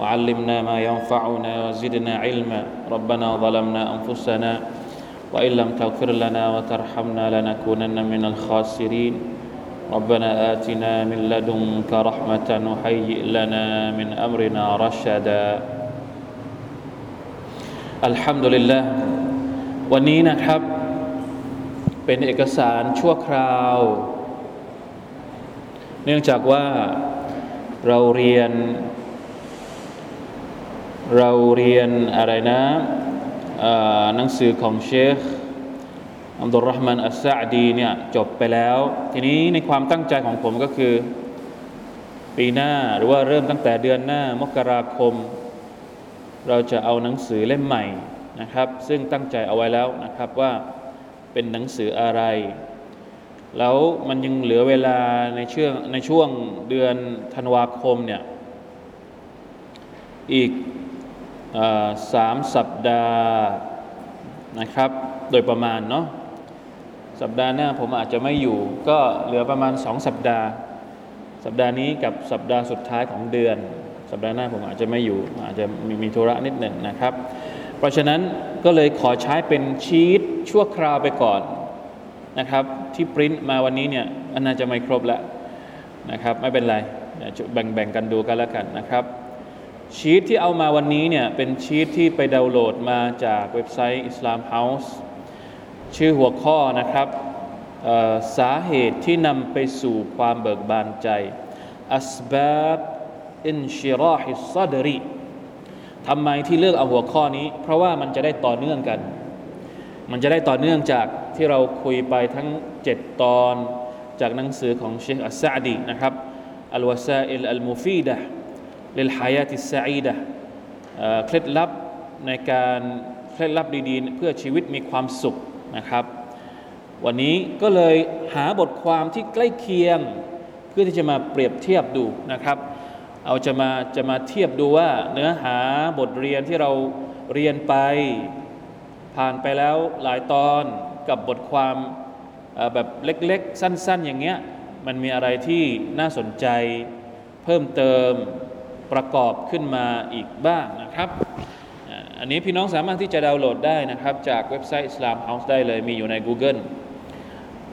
وعلمنا ما ينفعنا وزدنا علما ربنا ظلمنا أنفسنا وإن لم تغفر لنا وترحمنا لنكونن من الخاسرين ربنا آتنا من لدنك رحمة وهيئ لنا من أمرنا رشدا الحمد لله วันนี้นะครับ เป็นเอกสารชั่วคราว เนื่องจากว่าเราเรียน เราเรียนอะไรนะหนังสือของเชคอัมดุลรหมันอัสซาดีเนี่ยจบไปแล้ว ทีนี้ในความตั้งใจของผมก็คือ ปีหน้าหรือว่าเริ่มตั้งแต่เดือนหน้ามกราคม เราจะเอาหนังสือเล่มใหม่นะครับ ซึ่งตั้งใจเอาไว้แล้วนะครับว่าเป็นหนังสืออะไร แล้วมันยังเหลือเวลาในช่วงในช่วงเดือนธันวาคมเนี่ยอีก สามสัปดาห์นะครับ โดยประมาณเนาะสัปดาห์หน้าผมอาจจะไม่อยู่ ก็เหลือประมาณสองสัปดาห์ สัปดาห์นี้กับสัปดาห์สุดท้ายของเดือน สัปดาห์หน้าผมอาจจะไม่อยู่ อาจจะมีมีธุระนิดหนึ่งนะครับ เพราะฉะนั้นก็เลยขอใช้เป็นชีตชั่วคราวไปก่อนนะครับ ที่ปริ้นมาวันนี้เนี่ยอันน่าจะไม่ครบแล้วนะครับ ไม่เป็นไรแบ่งแบ่งกันดูกันแล้วกันนะครับ ชีตที่เอามาวันนี้เนี่ยเป็นชีตที่ไปดาวน์โหลดมาจากเว็บไซต์ Islam House ชื่อหัวข้อนะครับสาเหตุที่นำไปสู่ความเบิกบานใจأسباب انشراح الصدر ทำไมที่เลือกเอาหัวข้อนี้ เพราะว่ามันจะได้ต่อเนื่องกัน มันจะได้ต่อเนื่องจากที่เราคุยไปทั้ง 7 ตอน จากหนังสือของเชคอัสซาดีนะครับالوسائل المفيدة للحياة السعيدة เคล็ดลับในการเคล็ดลับดีๆ เพื่อชีวิตมีความสุขนะครับ วันนี้ก็เลยหาบทความที่ใกล้เคียง เพื่อที่จะมาเปรียบเทียบดูนะครับ เอาจะมาจะมาเทียบดูว่าเนื้อหาบทเรียนที่เราเรียนไป ผ่านไปแล้วหลายตอนกับบทความแบบเล็กๆ สั้น ๆ อย่างเงี้ยมันมีอะไรที่น่าสนใจเพิ่มเติม ประกอบขึ้นมาอีกบ้างนะครับอันนี้พี่น้องสามารถที่จะดาวน์โหลดได้นะครับ จากเว็บไซต์ Islam House ได้เลยมีอยู่ใน Google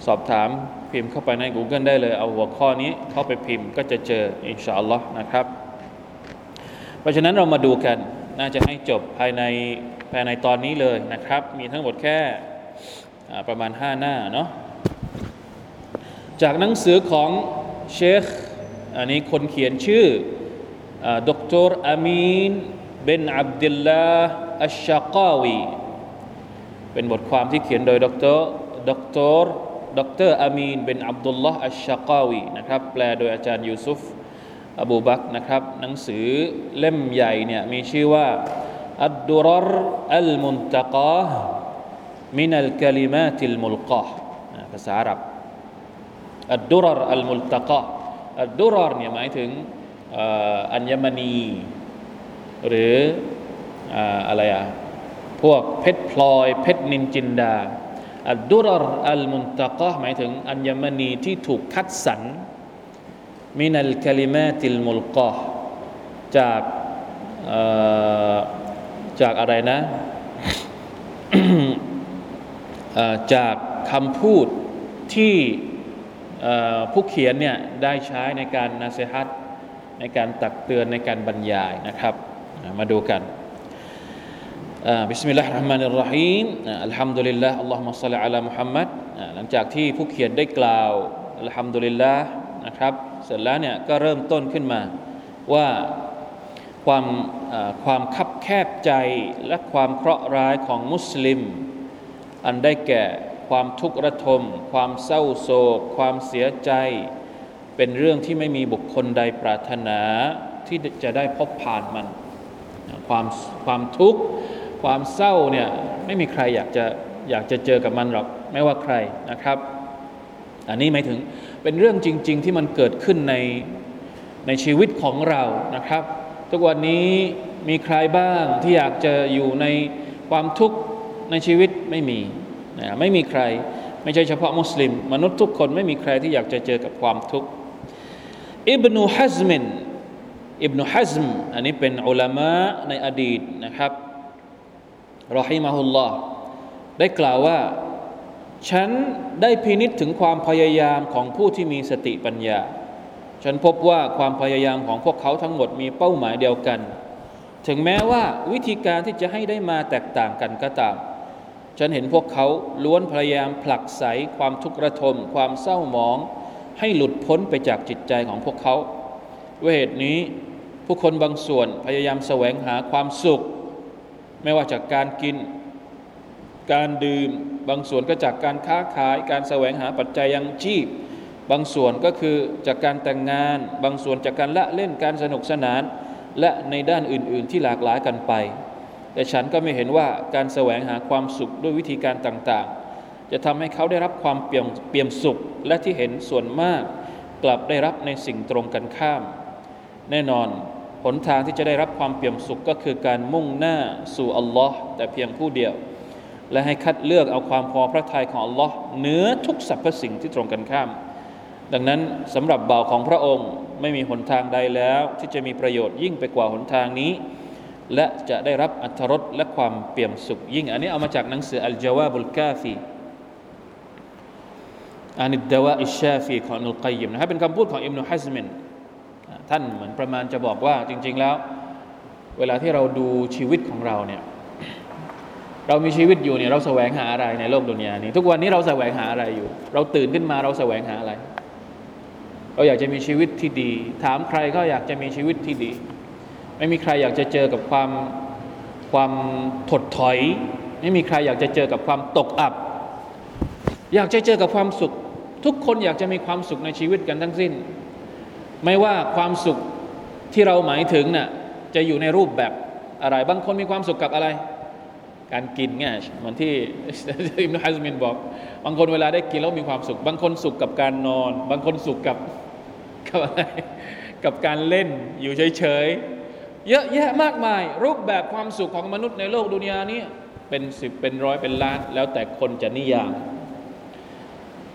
สอบถามพิมพ์เข้าไปใน Google ได้เลย เอาหัวข้อนี้เข้าไปพิมพ์ก็จะเจออินชาอัลลอฮ์นะครับ เพราะฉะนั้นเรามาดูกันน่าจะให้จบภายในภายในตอนนี้เลยนะครับ มีทั้งหมดแค่ประมาณ 5 หน้าเนาะจากหนังสือของเชคอันนี้คนเขียนชื่อ ดรอามีนเบนอับดุลลาห์อัชชากาวีเป็นบทความที่เขียนโดยดรดรดรอามีนเบนอับดุลลาห์อัชชากาวีนะครับแปลโดยอาจารย์ยูซุฟอบูบักนะครับหนังสือเล่มใหญ่เนี่ยมีชื่อว่าอัดดุรรอัลมุนตะกามินัลกลิมาติลมุลกาภาษาอาหรับอัดดุรรอัลมุลตะกาอัดดุรรเนี่ยหมายถึง อัญมณี หรืออะไรอะพวกเพชรพลอย เพชรนินจินดา อัลดุรรอัลมุนตะกะหมายถึงอัญมณีที่ถูกคัดสรรมินัลคลิมาติลมุลกะจากจากอะไรนะ จากคำพูดที่ผู้เขียนเนี่ยได้ใช้ในการนาซีฮัต ในการตักเตือนในการบรรยายนะครับมาดูกันبسم الله الرحمن الرحيم الحمد لله اللهم صل على محمد หลังจากที่ผู้เขียนได้กล่าวالحمد لله นะครับเสร็จแล้วเนี่ยก็เริ่มต้นขึ้นมาว่าความความคับแคบใจและความเคราะห์ร้ายของมุสลิม อันได้แก่ความทุกข์ระทม ความเศร้าโศก ความเสียใจ เป็นเรื่องที่ไม่มีบุคคลใดปรารถนาที่จะได้พบผ่านมันความความทุกข์ความเศร้าเนี่ยไม่มีใครอยากจะอยากจะเจอกับมันหรอกไม่ว่าใครนะครับ อันนี้หมายถึงเป็นเรื่องจริง ๆ ที่มันเกิดขึ้นในในชีวิตของเรานะครับ ทุกวันนี้มีใครบ้างที่อยากจะอยู่ในความทุกข์ในชีวิตไม่มีนะไม่มีใคร ไม่ใช่เฉพาะมุสลิม มนุษย์ทุกคนไม่มีใครที่อยากจะเจอกับความทุกข์ อิบนุฮัซมินอิบนุฮัซมอันนี้เป็นอุลามะในอดีตนะครับรอฮิมาฮุลลอฮ์ได้กล่าวว่า ฉันได้พินิษถึงความพยายามของผู้ที่มีสติปัญญา ฉันพบว่าความพยายามของพวกเขาทั้งหมดมีเป้าหมายเดียวกัน ถึงแม้ว่าวิธีการที่จะให้ได้มาแตกต่างกันก็ตาม ฉันเห็นพวกเขาล้วนพยายามผลักไสความทุกข์ระทม ความเศร้าหมอง ให้หลุดพ้นไปจากจิตใจของพวกเขาด้วยเหตุนี้ผู้คนบางส่วนพยายามแสวงหาความสุข ไม่ว่าจากการกิน การดื่ม บางส่วนก็จากการค้าขาย การแสวงหาปัจจัยยังชีพ บางส่วนก็คือจากการแต่งงาน บางส่วนจากการละเล่นการสนุกสนาน และในด้านอื่น ๆ ที่หลากหลายกันไป แต่ฉันก็ไม่เห็นว่าการแสวงหาความสุขด้วยวิธีการต่าง ๆ จะทำให้เขาได้รับความเปี่ยมเปี่ยมสุขและที่เห็นส่วนมาก กลับได้รับในสิ่งตรงกันข้าม แน่นอนหนทางที่จะได้รับความเปี่ยมสุขก็คือการมุ่งหน้าสู่อัลลอฮ์แต่เพียงผู้เดียว และให้คัดเลือกเอาความพอพระทัยของอัลลอฮ์เหนือทุกสรรพสิ่งที่ตรงกันข้าม ดังนั้นสำหรับบ่าวของพระองค์ไม่มีหนทางใดแล้วที่จะมีประโยชน์ยิ่งไปกว่าหนทางนี้ และจะได้รับอัธรสและความเปี่ยมสุขยิ่ง อันนี้เอามาจากหนังสืออัลจาวาบุลกาฟี อานิดดาวะอิชาฟีของนุลกัยยิมนะครับเป็นคำพูดของอิมนุฮัซมินท่านเหมือนประมาณจะบอกว่าจริง ๆแล้ว เวลาที่เราดูชีวิตของเราเนี่ยเรามีชีวิตอยู่เนี่ยเราแสวงหาอะไรในโลกดุนยานี้ ทุกวันนี้เราแสวงหาอะไรอยู่ เราตื่นขึ้นมาเราแสวงหาอะไร เราอยากจะมีชีวิตที่ดี ถามใครก็อยากจะมีชีวิตที่ดี ไม่มีใครอยากจะเจอกับความความถดถอย ไม่มีใครอยากจะเจอกับความตกอับ อยากจะเจอกับความสุข ทุกคนอยากจะมีความสุขในชีวิตกันทั้งสิ้น ไม่ว่าความสุขที่เราหมายถึงน่ะจะอยู่ในรูปแบบอะไร บางคนมีความสุขกับอะไร การกินไงเหมือนที่อิมนุฮัซมินบอก บางคนเวลาได้กินแล้วมีความสุข บางคนสุขกับการนอน บางคนสุขกับกับอะไรกับการเล่นอยู่เฉยๆเยอะแยะมากมาย รูปแบบความสุขของมนุษย์ในโลกดุนยานี้เป็นสิบเป็นร้อยเป็นล้าน แล้วแต่คนจะนิยาม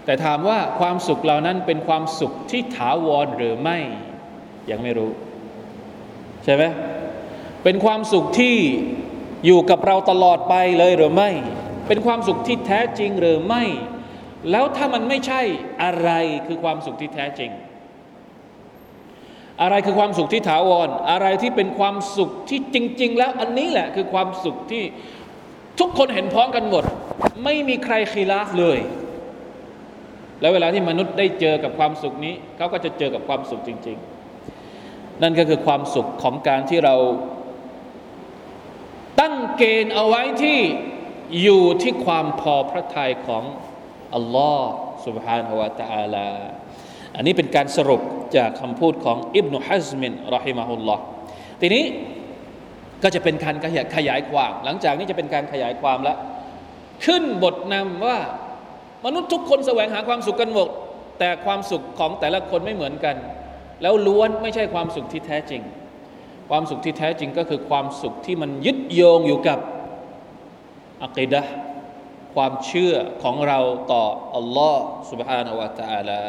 แต่ถามว่าความสุขเหล่านั้นเป็นความสุขที่ถาวรหรือไม่ ยังไม่รู้ ใช่ไหมเป็นความสุขที่อยู่กับเราตลอดไปเลยหรือไม่ เป็นความสุขที่แท้จริงหรือไม่ แล้วถ้ามันไม่ใช่อะไรคือความสุขที่แท้จริง อะไรคือความสุขที่ถาวร อะไรที่เป็นความสุขที่จริง ๆ แล้วอันนี้แหละคือความสุขที่ทุกคนเห็นพ้องกันหมด ไม่มีใครคีลาฟเลย แล้วเวลาที่มนุษย์ได้เจอกับความสุขนี้ เขาก็จะเจอกับความสุขจริง ๆ นั่นก็คือความสุขของการที่เรา ตั้งเกณฑ์เอาไว้ที่อยู่ที่ความพอพระทัยของอัลลอฮ์ سبحانه และ تعالى อันนี้เป็นการสรุปจากคำพูดของอิบนุฮัซมินรอฮิมะฮุลลอฮ์ทีนี้ก็จะเป็นการขยายความ หลังจากนี้จะเป็นการขยายความแล้ว ขึ้นบทนำว่า มนุษย์ทุกคนแสวงหาความสุขกันหมดแต่ความสุขของแต่ละคนไม่เหมือนกัน แล้วล้วนไม่ใช่ความสุขที่แท้จริง ความสุขที่แท้จริงก็คือความสุขที่มันยึดโยงอยู่กับอัคดะความเชื่อของเราต่ออัลลอฮ์ سبحانه และ تعالى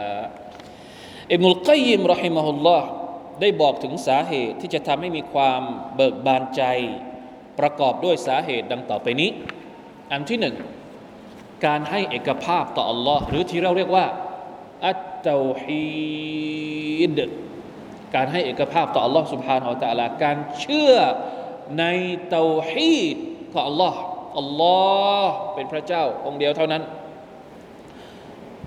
อิบนุลกัยยิมรอฮิมะฮุลลอฮ์ได้บอกถึงสาเหตุที่จะทำให้มีความเบิกบานใจ ประกอบด้วยสาเหตุดังต่อไปนี้ อันที่หนึ่ง การให้เอกภาพต่ออัลลอฮ์หรือที่เราเรียกว่าอัตเตาฮีดการให้เอกภาพต่ออัลลอฮ์สุบฮานาอัลตะลาการเชื่อในเตาฮีดของอัลลอฮ์อัลลอฮ์เป็นพระเจ้าองค์เดียวเท่านั้น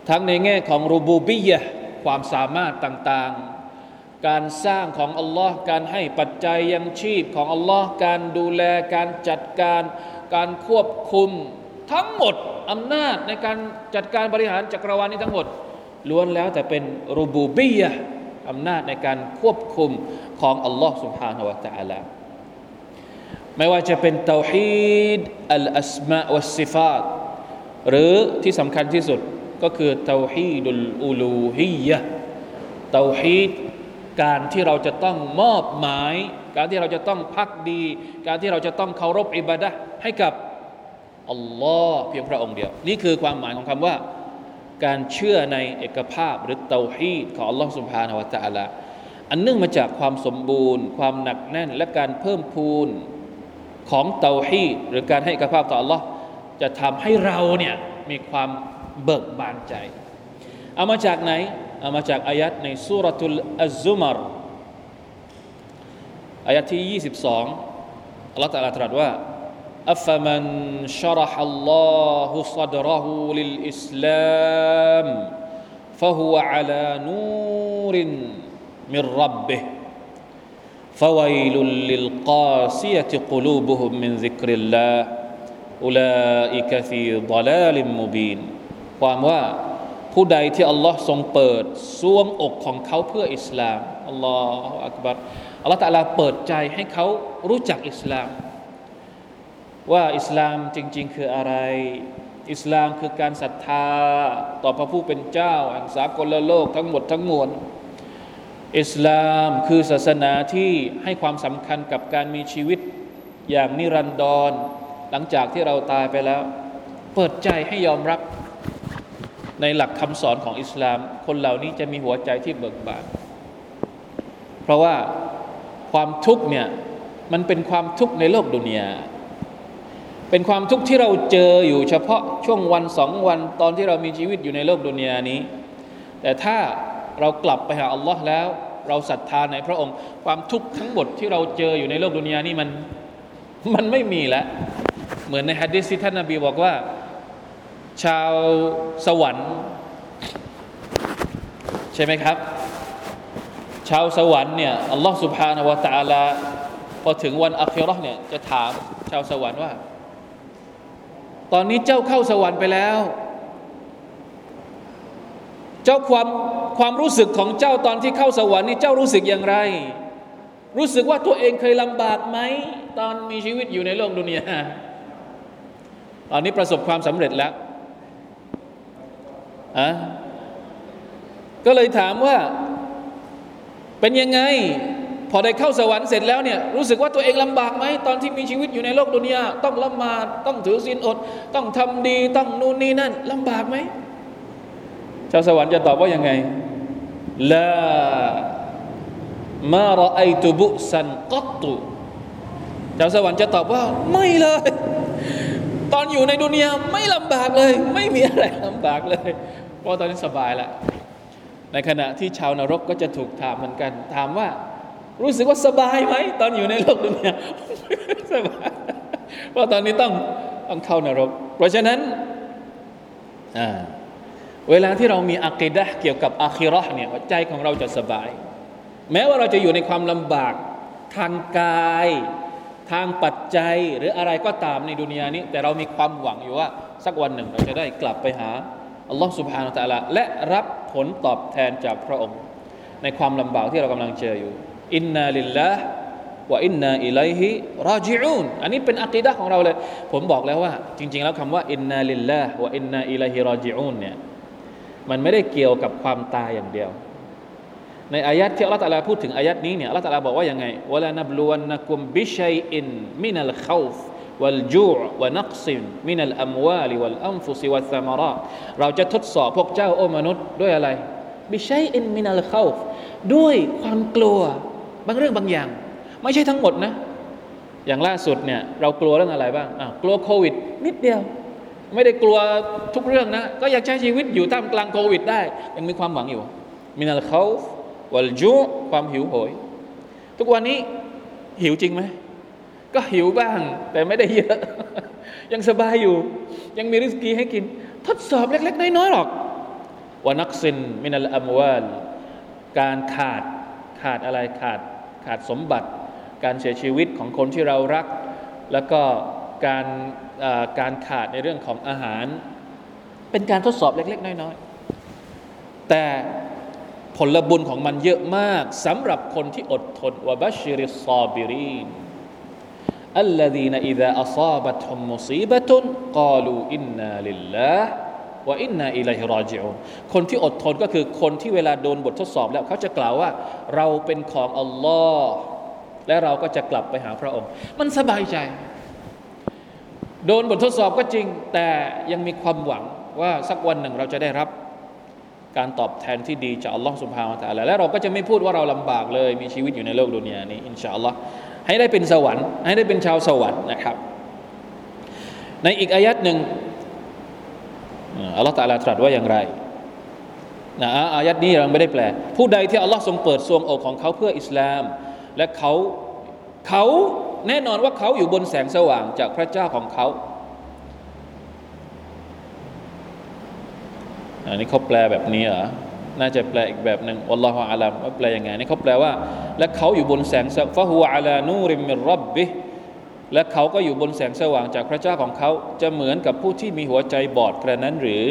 ทั้งในแง่ของรูบูบียะความสามารถต่างๆ การสร้างของอัลลอฮ์การให้ปัจจัยยังชีพของอัลลอฮ์การดูแลการจัดการ การควบคุม ทั้งหมดอำนาจในการจัดการบริหารจักรวาลนี้ทั้งหมดล้วนแล้วแต่เป็นรูบูบียะอำนาจในการควบคุมของอัลลอฮ์ سبحانه และ تعالى ไม่ว่าจะเป็นเตาฮีดอัลอัสมาวัสซิฟาตหรือที่สำคัญที่สุดก็คือเตาฮีดุลอูลูฮียะเตาฮีดการที่เราจะต้องมอบหมาย การที่เราจะต้องพักดี การที่เราจะต้องเคารพอิบาดะให้กับ อัลลอฮ์เพียงพระองค์เดียว นี่คือความหมายของคำว่า การเชื่อในเอกภาพหรือเตาฮีดของอัลลอฮ์สุบฮานาวะตะอัลละอันเนื่องมาจากความสมบูรณ์ ความหนักแน่นและการเพิ่มพูนของเตาฮีดหรือการให้เอกภาพต่ออัลลอฮ์จะทำให้เราเนี่ยมีความเบิกบานใจเอามาจากไหนเอามาจากอายัดในสุรทุลอัลซุมารอายัดที่ 22อัลลอฮฺตรัสว่า أفمن شرح الله صدره للإسلام فهو على نور من ربه فويل للقاسية قلوبهم من ذكر الله أولئك في ضلال مبين ความว่าผู้ใดที่อัลลอฮ์ทรงเปิดสวงอกของเขาเพื่ออิสลามอัลลอฮฺอักบัรอัลลอฮฺตะลาเปิดใจให้เขารู้จักอิสลาม ว่าอิสลามจริง ๆ คืออะไร อิสลามคือการศรัทธาต่อพระผู้เป็นเจ้าแห่งสากลโลกทั้งหมดทั้งมวลอิสลามคือศาสนาที่ให้ความสำคัญกับการมีชีวิตอย่างนิรันดร หลังจากที่เราตายไปแล้ว เปิดใจให้ยอมรับในหลักคำสอนของอิสลาม คนเหล่านี้จะมีหัวใจที่เบิกบานเพราะว่าความทุกข์เนี่ยมันเป็นความทุกข์ในโลกดุนยา เป็นความทุกข์ที่เราเจออยู่เฉพาะช่วงวันสองวันตอนที่เรามีชีวิตอยู่ในโลกดุนยานี้ แต่ถ้าเรากลับไปหาอัลลอฮ์แล้ว เราศรัทธาในพระองค์ ความทุกข์ทั้งหมดที่เราเจออยู่ในโลกดุนยานี้มันมันไม่มีแล้ว เหมือนในฮะดิษที่ท่านนบีบอกว่า ชาวสวรรค์ ใช่ไหมครับ ชาวสวรรค์เนี่ยอัลลอฮ์สุบฮานาวะตะอาลาพอถึงวันอัคราเนี่ยจะถามชาวสวรรค์ว่า ตอนนี้เจ้าเข้าสวรรค์ไปแล้ว เจ้าความความรู้สึกของเจ้าตอนที่เข้าสวรรค์นี่เจ้ารู้สึกอย่างไร รู้สึกว่าตัวเองเคยลำบากไหมตอนมีชีวิตอยู่ในโลกดุนยาตอนนี้ประสบความสำเร็จแล้วอะก็เลยถามว่าเป็นยังไง พอได้เข้าสวรรค์เสร็จแล้วเนี่ยรู้สึกว่าตัวเองลำบากไหมตอนที่มีชีวิตอยู่ในโลกดุนยาต้องละหมาดต้องถือศีลอด ต้องทำดีต้องนู่นนี่นั่นลำบากไหมชาวสวรรค์จะตอบว่ายังไงลามาราไอตุบุสันกัตตุชาวสวรรค์จะตอบว่า ไม่เลย ตอนอยู่ในดุนยาไม่ลำบากเลย ไม่มีอะไรลำบากเลย เพราะตอนนี้สบายแล้วในขณะที่ชาวนรกก็จะถูกถามเหมือนกัน ถามว่า รู้สึกว่าสบายไหมตอนอยู่ในโลกดุนยาสบายเพราะตอนนี้ต้องต้องเข้านรก เพราะฉะนั้นเวลาที่เรามีอักิดะเกี่ยวกับอาคิรอเนี่ยใจของเราจะสบาย แม้ว่าเราจะอยู่ในความลำบากทางกาย ทางปัจจัยหรืออะไรก็ตามในดุนยานี้ แต่เรามีความหวังอยู่ว่า สักวันหนึ่งเราจะได้กลับไปหาอัลลอฮ์สุบฮานาตะละและรับผลตอบแทนจากพระองค์ ในความลำบากที่เรากำลังเจออยู่ อินนาลิลลาห์ว่าอินนาอิลัยฮิราจิอูนอันนี้เป็นอักีดะของเราเลย ผมบอกแล้วว่า จริง ๆ แล้วคำว่าอินนาลิลลาห์ว่าอินนาอิลัยฮิราจิอูนเนี่ยมันไม่ได้เกี่ยวกับความตายอย่างเดียว ในอายัดที่อัลลอฮฺตะลาพูดถึงอายัดนี้เนี่ยอัลลอฮฺตะลาบอกว่ายังไงวะลานับลูวันนักุมบิชัยอินมินัลขาวฟ والجوع ونقص من الأموال والأنفس والثمرات เราจะทดสอบพวกเจ้าโอ้มนุษย์ด้วยอะไรบิชัยอินมินัลขาวฟด้วยความกลัว บางเรื่องบางอย่าง ไม่ใช่ทั้งหมดนะ อย่างล่าสุดเนี่ยเรากลัวเรื่องอะไรบ้างอะกลัวโควิด นิดเดียว ไม่ได้กลัวทุกเรื่องนะ ก็อยากใช้ชีวิตอยู่ท่ามกลางโควิด ได้ ยังมีความหวังอยู่มินัลเขาวัลจูความหิวโหย ทุกวันนี้หิวจริงไหมก็หิวบ้าง แต่ไม่ได้เยอะ ยังสบายอยู่ ยังมีริสกีให้กิน ทดสอบเล็ก ๆ น้อยๆหรอกวานักซินมินัลอัมวาลการขาดขาดอะไรขาด ขาดสมบัติ การเสียชีวิตของคนที่เรารัก แล้วก็การการขาดในเรื่องของอาหาร เป็นการทดสอบเล็ก ๆ น้อยๆแต่ผลบุญของมันเยอะมากสำหรับคนที่อดทนวะบัชริซอบิรีนอัลลดีนอิดะอัซาบัตฮุมมุซีบะตุนกาลูอินนาลิลลาห์ ว่าอินนาอิลัยฮิรอจิอุนคนที่อดทนก็คือคนที่เวลาโดนบททดสอบแล้วเขาจะกล่าวว่า เราเป็นของอัลลอฮ์และเราก็จะกลับไปหาพระองค์ มันสบายใจ โดนบททดสอบก็จริง แต่ยังมีความหวังว่าสักวันหนึ่งเราจะได้รับ การตอบแทนที่ดีจากอัลลอฮ์สุบฮานตะอัลและเราก็จะไม่พูดว่าเราลำบากเลย มีชีวิตอยู่ในโลกดุนยานี้อินชาอัลลอฮ์ให้ได้เป็นสวรรค์ ให้ได้เป็นชาวสวรรค์นะครับ ในอีกอายัดหนึ่ง อัลลอฮฺตาลาตรัสว่าอย่างไรนะอายัดนี้เราไม่ได้แปล ผู้ใดที่อัลลอฮ์ทรงเปิดทรวงอกของเขาเพื่ออิสลาม และเขาเขาแน่นอนว่าเขาอยู่บนแสงสว่างจากพระเจ้าของเขาอันนี้เขาแปลแบบนี้เหรอ น่าจะแปลอีกแบบหนึ่งอัลลอฮฺอาลัมว่าแปลยังไงนี่เขาแปลว่า และเขาอยู่บนแสงสฟะฮูอาลานูริมิรับบิ และเขาก็อยู่บนแสงสว่างจากพระเจ้าของเขาจะเหมือนกับผู้ที่มีหัวใจบอดกระนั้นหรือ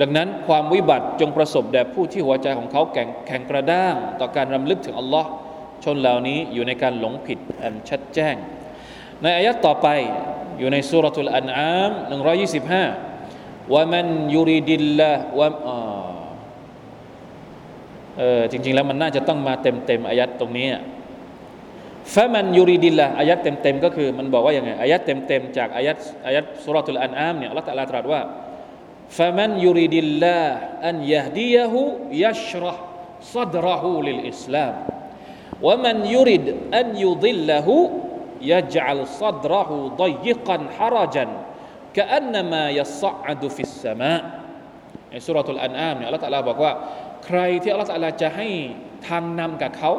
ดังนั้นความวิบัติจงประสบแด่ผู้ที่หัวใจของเขาแข็งแข็งกระด้าง ต่อการรำลึกถึงอัลลอฮ์ชนเหล่านี้อยู่ในการหลงผิดอันชัดแจ้ง ในอายะต่อไปอยู่ในสุรทูลอันอาม125ว่ามันยูริดิลละว่าเออจริง ๆ แล้วมันน่าจะต้องมาเต็มๆอายัดตรงนี้ ฟะมันยูริดิลละอายัดเต็มๆก็คือมันบอกว่าอย่างไงอายัดเต็มๆจากอายัดอายัดสุรทูลอันอามเนี่ยอัลลอฮฺตรัสตรัสว่าฟะมันยูริดิลละอันยะดียะฮูยัชรห์ซัดรหูลิลอิสลาม ومن يرد أن يضله يجعل صدره ضيقا حرجا كأنما يصعد في السماء ในสุรทูลอันอามเนี่ยอัลลอฮฺตะลาบอกว่าใครที่อัลลอฮฺตะลาจะให้ทางนำกับเขา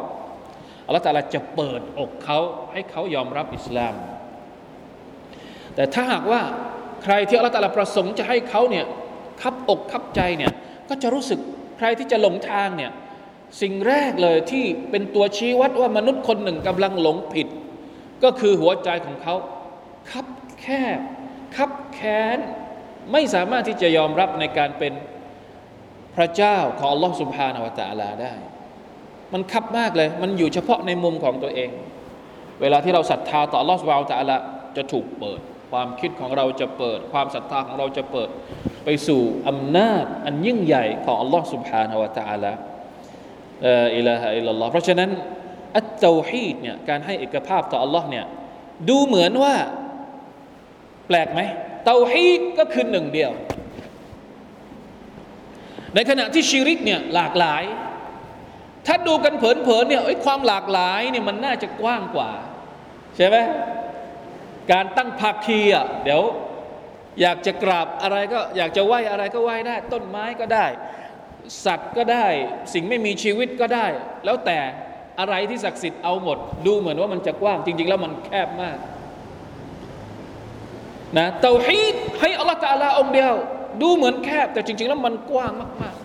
อัลลอฮฺตะลาจะเปิดอกเขาให้เขายอมรับอิสลาม แต่ถ้าหากว่าใครที่อัลลอฮฺตะลาประสงค์จะให้เขาเนี่ยคับอกคับใจเนี่ยก็จะรู้สึกใครที่จะหลงทางเนี่ยสิ่งแรกเลยที่เป็นตัวชี้วัดว่ามนุษย์คนหนึ่งกำลังหลงผิด ก็คือหัวใจของเขาคับแคบคับแค้นไม่สามารถที่จะยอมรับในการเป็นพระเจ้าของอัลลอฮฺสุบฮานาวะตะลาได้ มันคับมากเลย มันอยู่เฉพาะในมุมของตัวเอง เวลาที่เราศรัทธาต่อลอสุบฮานาวะตะลาจะถูกเปิด ความคิดของเราจะเปิด ความศรัทธาของเราจะเปิด ไปสู่อำนาจอันยิ่งใหญ่ของอัลลอฮฺสุบฮานาวะตะลาอิลาฮะอิลลัลลอฮ์เพราะฉะนั้นอัตเตาฮีดเนี่ยการให้เอกภาพต่ออัลลอฮ์เนี่ยดูเหมือนว่าแปลกไหมเตาฮีดก็คือหนึ่งเดียว ในขณะที่ชีริกเนี่ยหลากหลาย ถ้าดูกันเผินๆเนี่ยความหลากหลายเนี่ยมันน่าจะกว้างกว่า ใช่ไหมการตั้งภาคีอะเดี๋ยวอยากจะกราบอะไรก็อยากจะไหว้อะไรก็ไหว้ได้ ต้นไม้ก็ได้ สัตว์ก็ได้ สิ่งไม่มีชีวิตก็ได้ แล้วแต่อะไรที่ศักดิ์สิทธิ์เอาหมด ดูเหมือนว่ามันจะกว้างจริง ๆ แล้วมันแคบมากนะเตาฮีดให้อัลลอฮฺตาลาองเดียว ดูเหมือนแคบแต่จริง ๆ แล้วมันกว้างมาก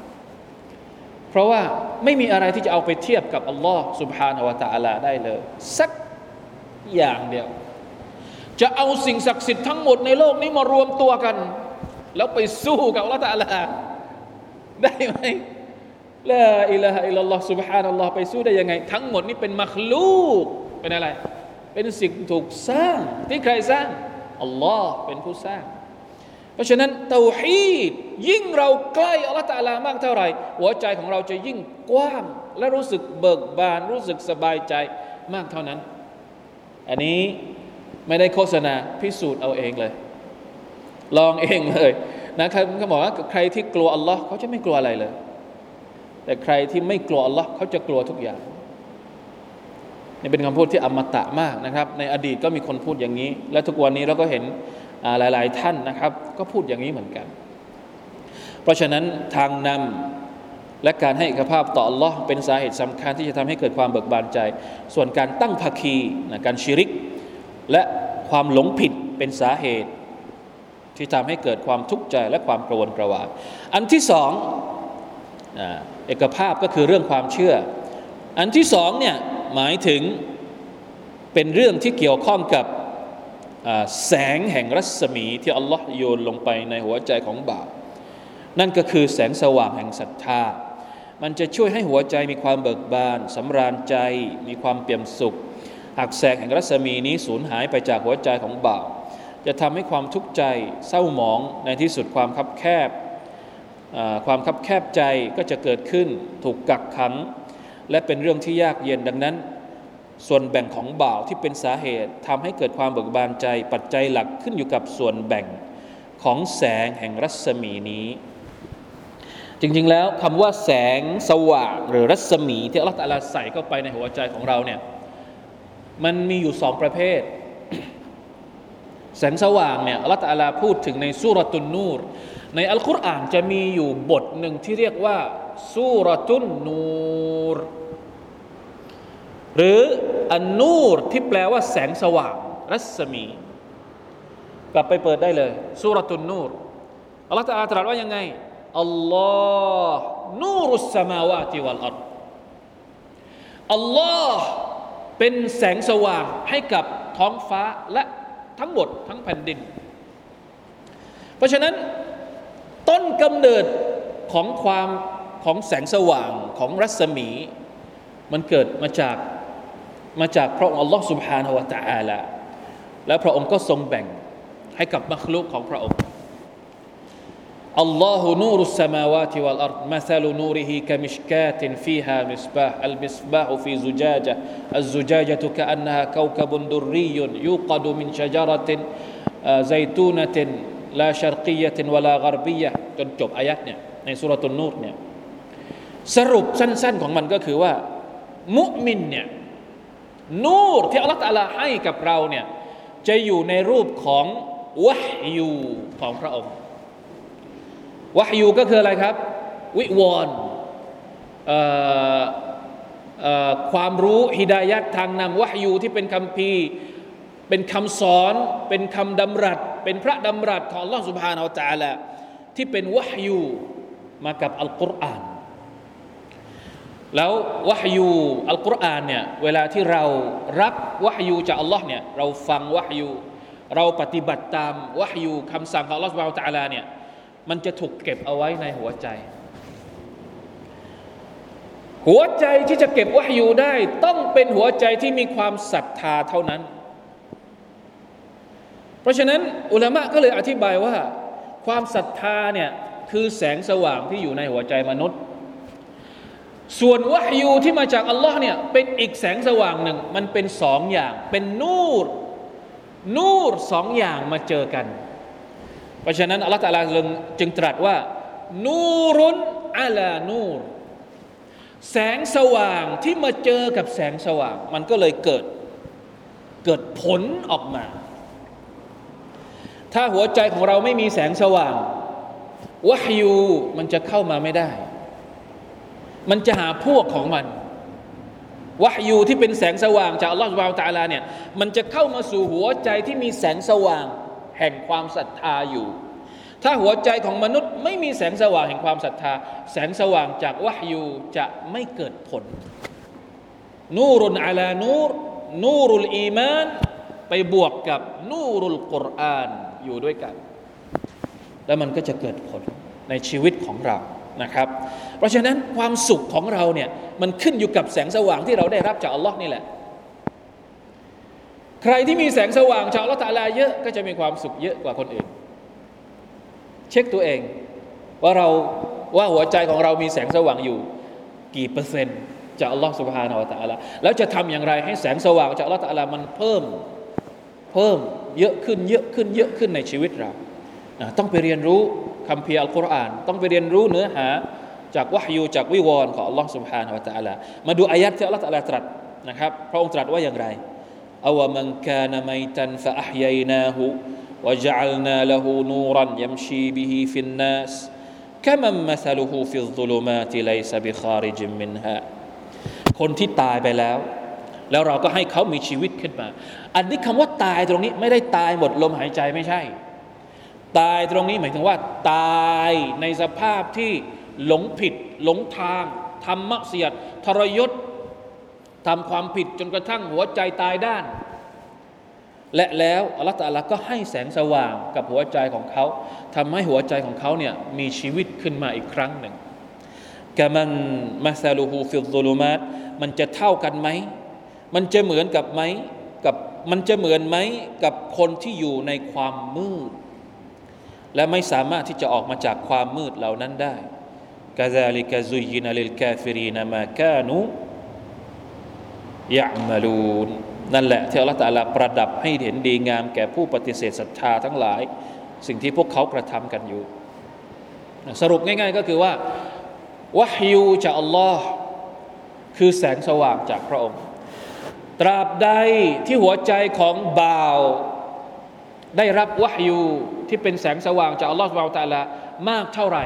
เพราะว่าไม่มีอะไรที่จะเอาไปเทียบกับอัลลอฮ์สุบฮานาวะตาอัลาได้เลย สักอย่างเดียว จะเอาสิ่งศักดิ์สิทธิ์ทั้งหมดในโลกนี้มารวมตัวกัน แล้วไปสู้กับอัลลอฮ์ตะอัลาได้ไหมลาอิลาฮะอิลลอฮ์สุบฮานัลลอฮ์ไปสู้ได้ยังไง ทั้งหมดนี้เป็นมัคลูกเป็นอะไร เป็นสิ่งถูกสร้างที่ใครสร้างอัลลอฮ์เป็นผู้สร้าง เพราะฉะนั้นเตาฮีดยิ่งเราใกล้อัลลอฮ์ตาลามากเท่าไหร่ หัวใจของเราจะยิ่งกว้าง และรู้สึกเบิกบานรู้สึกสบายใจมากเท่านั้น อันนี้ไม่ได้โฆษณาพิสูจน์เอาเองเลย ลองเองเลยนะครับเขาบอกว่าใครที่กลัวอัลลอฮ์เขาจะไม่กลัวอะไรเลย แต่ใครที่ไม่กลัวอัลลอฮ์เขาจะกลัวทุกอย่างนี่เป็นคำพูดที่อมตะมากนะครับ ในอดีตก็มีคนพูดอย่างนี้ และทุกวันนี้เราก็เห็น หลายๆ ท่านนะครับ ก็พูดอย่างนี้เหมือนกัน เพราะฉะนั้นทางนำและการให้เอกภาพต่ออัลลอฮ์เป็นสาเหตุสำคัญที่จะทำให้เกิดความเบิกบานใจ ส่วนการตั้งภาคีนะการชิริก และความหลงผิดเป็นสาเหตุ ที่ทำให้เกิดความทุกข์ใจและความกระวนกระวาย อันที่สองเอกภาพก็คือเรื่องความเชื่อ อันที่สองเนี่ยหมายถึงเป็นเรื่องที่เกี่ยวข้องกับ แสงแห่งรัศมีที่อัลลอฮ์โยนลงไปในหัวใจของบาปนั่นก็คือแสงสว่างแห่งศรัทธา มันจะช่วยให้หัวใจมีความเบิกบานสำราญใจ มีความเปี่ยมสุข หากแสงแห่งรัศมีนี้สูญหายไปจากหัวใจของบ่าว จะทำให้ความทุกข์ใจเศร้าหมองในที่สุดความคับแคบ ความคับแคบใจก็จะเกิดขึ้นถูกกักขัง และเป็นเรื่องที่ยากเย็นดังนั้น ส่วนแบ่งของบ่าวที่เป็นสาเหตุทำให้เกิดความเบิกบานใจ ปัจจัยหลักขึ้นอยู่กับส่วนแบ่งของแสงแห่งรัศมีนี้ จริงๆแล้วคำว่าแสงสว่างหรือรัศมีที่อัลลอฮฺใส่เข้าไปในหัวใจของเราเนี่ยมันมีอยู่สองประเภท แสงสว่างเนี่ยอัลลอฮฺพูดถึงในสุรตุนนูร ในอัลกุรอานจะมีอยู่บทหนึ่งที่เรียกว่าสุรตุนนูร หรืออันนูรที่แปลว่าแสงสว่าง รัศมี กลับไปเปิดได้เลยสุรตุนนูรอัลลอฮฺตรัสว่ายังไงอัลลอฮ์นูรุสสมาวาติวัลอัรอัลลอฮ์เป็นแสงสว่างให้กับท้องฟ้าและทั้งหมดทั้งแผ่นดิน เพราะฉะนั้น ต้นกำเนิดของความของแสงสว่างของรัศมี มันเกิดมาจาก มาจากพระองค์อัลลอฮ์ سبحانه และ تعالى และพระองค์ก็ทรงแบ่งให้กับมัคลุกของพระองค์ الله نور السماوات والأرض مثل نوره كمشكاة فيها مصباح المصباح في زجاجة الزجاجة كأنها كوكب دري يوقد من شجرة زيتونة لا شرقية ولا غربية จนจบอายัดเนี่ยในสุรตุนนูรเนี่ยสรุปสั้นๆของมันก็คือว่า มุมินเนี่ย นูรที่อัลลอฮฺตาลาให้กับเราเนี่ยจะอยู่ในรูปของวะฮยูของพระองค์วะฮยูก็คืออะไรครับ วิวรณ์ความรู้ฮิดายัดทางนำวะฮยูที่เป็นคำพีเป็นคำสอน เป็นคำดำรัส เป็นพระดำรัสของลอสุภานาอัลลอฮที่เป็นวะฮยูมากับอัลกุรอาน แล้ววะฮยูอัลกุรอานเนี่ยเวลาที่เรารับวะฮยูจากอัลลอฮ์เนี่ยเราฟังวะฮยูเราปฏิบัติตามวะฮยูคำสั่งของอัลลอฮ์สุบานะตะอาลาเนี่ยมันจะถูกเก็บเอาไว้ในหัวใจ หัวใจที่จะเก็บวะฮยูได้ ต้องเป็นหัวใจที่มีความศรัทธาเท่านั้น เพราะฉะนั้นอุลามะก็เลยอธิบายว่า ความศรัทธาเนี่ยคือแสงสว่างที่อยู่ในหัวใจมนุษย์ ส่วนวะฮยูที่มาจากอัลลอฮ์เนี่ยเป็นอีกแสงสว่างหนึ่ง มันเป็นสองอย่าง เป็นนูร นูรสองอย่างมาเจอกัน เพราะฉะนั้นอัลลอฮ์ตาลาจึงตรัสว่า นูรุนอัลานูร แสงสว่างที่มาเจอกับแสงสว่าง มันก็เลยเกิด เกิดผลออกมา ถ้าหัวใจของเราไม่มีแสงสว่างวะฮยูมันจะเข้ามาไม่ได้ มันจะหาพวกของมันวะยูที่เป็นแสงสว่างจากอัลลอฮฺสุบาตะลาเนี่ยมันจะเข้ามาสู่หัวใจที่มีแสงสว่าง แห่งความศรัทธาอยู่ ถ้าหัวใจของมนุษย์ไม่มีแสงสว่างแห่งความศรัทธา แสงสว่างจากวะยูจะไม่เกิดผล นูรุนอาลานูรนูรุลอีมานไปบวกกับนูรุลกุรอานอยู่ด้วยกัน แล้วมันก็จะเกิดผลในชีวิตของเรา นะครับ เพราะฉะนั้นความสุขของเราเนี่ยมันขึ้นอยู่กับแสงสว่างที่เราได้รับจากอัลลอฮ์นี่แหละ ใครที่มีแสงสว่างจากอัลลอฮ์ตาลาเยอะก็จะมีความสุขเยอะกว่าคนอื่น เช็คตัวเองว่าเราว่าหัวใจของเรามีแสงสว่างอยู่ กี่เปอร์เซ็นต์จากอัลลอฮ์สุบฮานาอัลตะลาแล้วจะทำอย่างไรให้แสงสว่างจากอัลลอฮ์ตะลามันเพิ่มเพิ่มเยอะขึ้นเยอะขึ้นเยอะขึ้นในชีวิตเรา ต้องไปเรียนรู้ คำเพียอัลกุรอานต้องไปเรียนรู้เนื้อหาจากวะฮยูจากวิวรณ์ของอัลลอฮ์ سبحانه และ تعالى มาดูอายัดที่อัลลอฮ์ตรัสตรัสนะครับพระองค์ตรัสว่าอย่างไรอวมันกานมัยตันฟะอัฮยัยนาหู وجعلنا له نورا يمشي به في الناس كمن مثله في الظلمات ليس بخارج منها คนที่ตายไปแล้ว แล้วเราก็ให้เขามีชีวิตขึ้นมา อันนี้คำว่าตายตรงนี้ไม่ได้ตายหมดลมหายใจไม่ใช่ ตายตรงนี้หมายถึงว่า ตายในสภาพที่หลงผิด หลงทางทำมักเสียดทรยศทำความผิดจนกระทั่งหัวใจตายด้าน และแล้วอัลลอฮฺตาลาก็ให้แสงสว่างกับหัวใจของเขาทำให้หัวใจของเขาเนี่ยมีชีวิตขึ้นมาอีกครั้งหนึ่งกามันมาซาลูฮูฟิลซุลูมาตมันจะเท่ากันไหม มันจะเหมือนกับไหมกับมันจะเหมือนไหมกับคนที่อยู่ในความมืด และไม่สามารถที่จะออกมาจากความมืดเหล่านั้นได้كذلك زين للكافرين ما كانوا يعملون นั่นแหละที่อัลลอฮฺตะลาประดับให้เห็นดีงามแก่ผู้ปฏิเสธศรัทธาทั้งหลาย สิ่งที่พวกเขากระทำกันอยู่ สรุปง่าย ๆ ก็คือว่าวะฮยูจากอัลลอฮ์คือแสงสว่างจากพระองค์ ตราบใดที่หัวใจของบ่าว ได้รับวะฮยู ที่เป็นแสงสว่างจากอัลลอฮ์เราตาลามากเท่าไหร่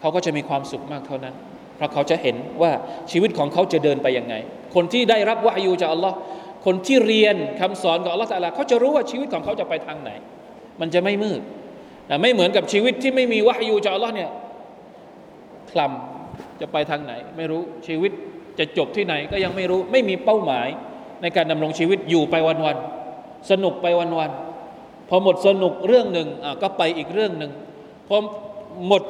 เขาก็จะมีความสุขมากเท่านั้น เพราะเขาจะเห็นว่าชีวิตของเขาจะเดินไปยังไง คนที่ได้รับวะฮยูจากอัลลอฮ์คนที่เรียนคำสอนของอัลลอฮ์ตาลาเขาจะรู้ว่าชีวิตของเขาจะไปทางไหน มันจะไม่มืดไม่เหมือนกับชีวิตที่ไม่มีวะฮยูจากอัลลอฮ์เนี่ยคลำจะไปทางไหน ไม่รู้ชีวิตจะจบที่ไหนก็ยังไม่รู้ไม่มีเป้าหมายในการดำรงชีวิตอยู่ไปวันๆสนุกไปวันๆ พอหมดสนุกเรื่องหนึ่งก็ไปอีกเรื่องหนึ่งพอหมด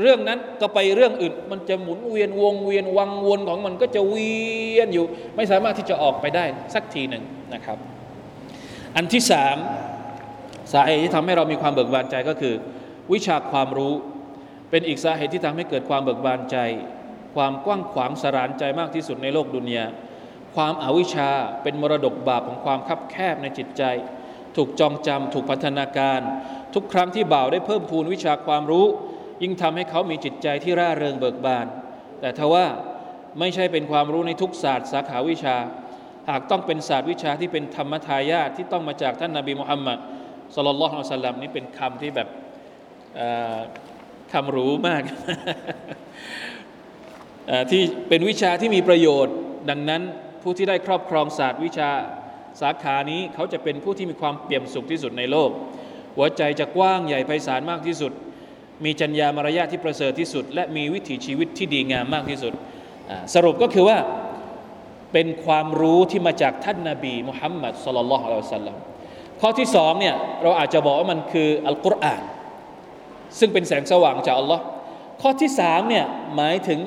เรื่องนั้นก็ไปเรื่องอื่น มันจะหมุนเวียนวงเวียนวังวนของมันก็จะเวียนอยู่ ไม่สามารถที่จะออกไปได้สักทีหนึ่งนะครับ อันที่สามสาเหตุที่ทำให้เรามีความเบิกบานใจก็คือ วิชาความรู้ เป็นอีกสาเหตุที่ทำให้เกิดความเบิกบานใจ ความกว้างขวางสรานใจมากที่สุดในโลกดุนยาความอาวิชชาเป็นมรดกบาปของความคับแคบในจิตใจ ถูกจองจำถูกพัฒนาการ ทุกครั้งที่บ่าวได้เพิ่มพูนวิชาความรู้ ยิ่งทำให้เขามีจิตใจที่ร่าเริงเบิกบาน แต่ทว่าไม่ใช่เป็นความรู้ในทุกศาสตร์สาขาวิชา หากต้องเป็นศาสตร์วิชาที่เป็นธรรมทายาทที่ต้องมาจากท่านนาบีมุฮัมมัดสุลลัลลอฮุอะลัยฮิสลามนี่เป็นคำที่แบบคำรู้มากที่เป็นวิชาที่มีประโยชน์ ดังนั้นผู้ที่ได้ครอบครองศาสตร์วิชา สาขานี้เขาจะเป็นผู้ที่มีความเปี่ยมสุขที่สุดในโลก หัวใจจะกว้างใหญ่ไพศาลมากที่สุด มีจัญญามารยาทที่ประเสริฐที่สุด และมีวิถีชีวิตที่ดีงามมากที่สุด สรุปก็คือว่าเป็นความรู้ที่มาจากท่านนาบีมุฮัมมัดสุลลัลลอฮุอะลัยฮิวสัลลัมข้อที่สองเนี่ยเราอาจจะบอกว่ามันคืออัลกุรอานซึ่งเป็นแสงสว่างจากอัลลอฮ์ข้อที่สามเนี่ยหมายถึง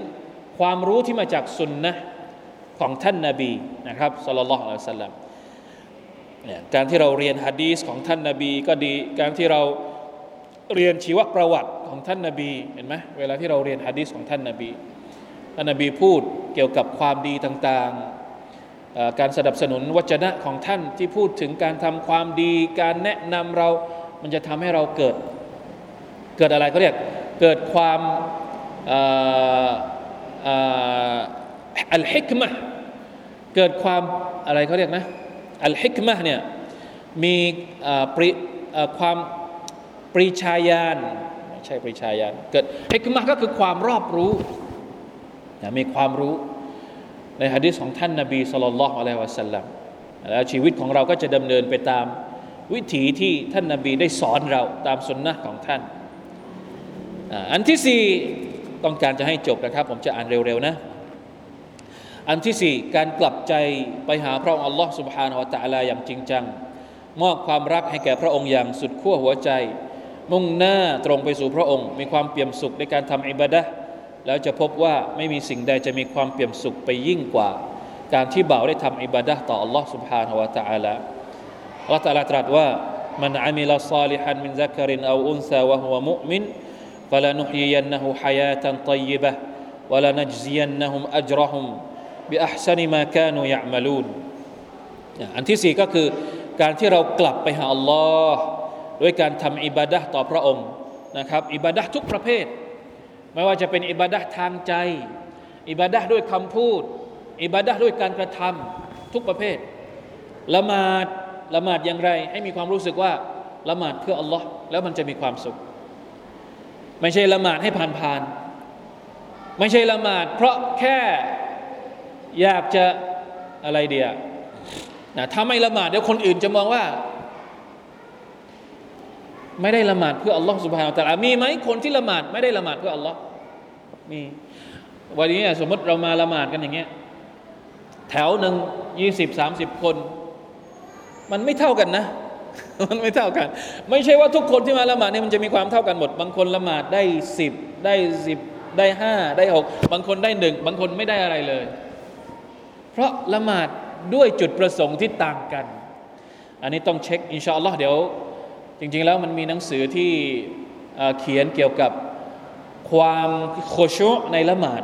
ความรู้ที่มาจากสุนนะของท่านนาบีนะครับสุลลัลลอฮุอะลัยฮิสัลาม การที่เราเรียนฮะดีสของท่านนาบีก็ดี การที่เราเรียนชีวประวัติของท่านนาบีเห็นไหมเวลาที่เราเรียนฮะดีสของท่านนาบีท่านนาบีพูดเกี่ยวกับความดีต่างๆ การสนับสนุนวัจนะของท่านที่พูดถึงการทำความดี การแนะนำเรา มันจะทำให้เราเกิด เกิดอะไรเขาเรียก เกิดความอัลฮิกมะเกิดความอะไรเขาเรียกนะ อัลฮิกมะเนี่ยมีความปริชาญาณไม่ใช่ปริชาญาณเกิดฮิกมะก็คือความรอบรู้มีความรู้ในฮะดีษของท่านนบีสุลต่านละอะลัยฮิวะสัลลัมแล้วชีวิตของเราก็จะดำเนินไปตามวิถีที่ท่านนบีได้สอนเราตามสุนนะของท่านอันที่สี่ต้องการจะให้จบนะครับ ผมจะอ่านเร็วๆนะ อันที่สี่การกลับใจไปหาพระองค์อัลลอฮ์ سبحانه และ تعالى อย่างจริงจัง มอบความรักให้แก่พระองค์อย่างสุดขั้วหัวใจ มุ่งหน้าตรงไปสู่พระองค์ มีความเปี่ยมสุขในการทำอิบาดะแล้วจะพบว่าไม่มีสิ่งใดจะมีความเปี่ยมสุขไปยิ่งกว่า การที่บ่าวได้ทำอิบาดะต่ออัลลอฮ์ سبحانه และ تعالى อัลลอฮ์ตรัสตรัสว่ามันอามิลซาลิฮันมินซักรินเอาอุนซาวะฮุวมุมิน فلنحيينه حياة طيبة ولنجزينهم أجرهم บิอัพซานิมาแกนูยะมาลูนอันที่สี่ก็คือการที่เรากลับไปหาอัลลอฮ์ด้วยการทำอิบาดะต่อพระองค์นะครับอิบาดะทุกประเภท ไม่ว่าจะเป็นอิบาดะทางใจ อิบาดะด้วยคำพูด อิบาดะด้วยการกระทำทุกประเภทละมาดละมาดอย่างไร ให้มีความรู้สึกว่าละหมาดเพื่ออัลลอฮ์แล้วมันจะมีความสุข ไม่ใช่ละหมาดให้ผ่านๆไม่ใช่ละหมาด เพราะแค่ อยากจะอะไรเดียนะถ้าไม่ละหมาดเดี๋ยวคนอื่นจะมองว่า ไม่ได้ละหมาดเพื่ออัลลอฮ์สุบฮานาอัลลอฮ์มีไหมคนที่ละหมาดไม่ได้ละหมาดเพื่ออัลลอฮ์มี วันนี้สมมติเรามาละหมาดกันอย่างเงี้ยแถวหนึ่งยี่สิบสามสิบคน มันไม่เท่ากันนะ มันไม่เท่ากัน ไม่ใช่ว่าทุกคนที่มาละหมาดเนี่ยมันจะมีความเท่ากันหมด บางคนละหมาดได้สิบได้สิบได้ห้าได้หกบางคนได้หนึ่งบางคนไม่ได้อะไรเลย เพราะละหมาดด้วยจุดประสงค์ที่ต่างกัน อันนี้ต้องเช็คอินชาอัลลอฮ์เดี๋ยว จริง ๆ แล้วมันมีหนังสือที่เขียนเกี่ยวกับความโคชุในละหมาด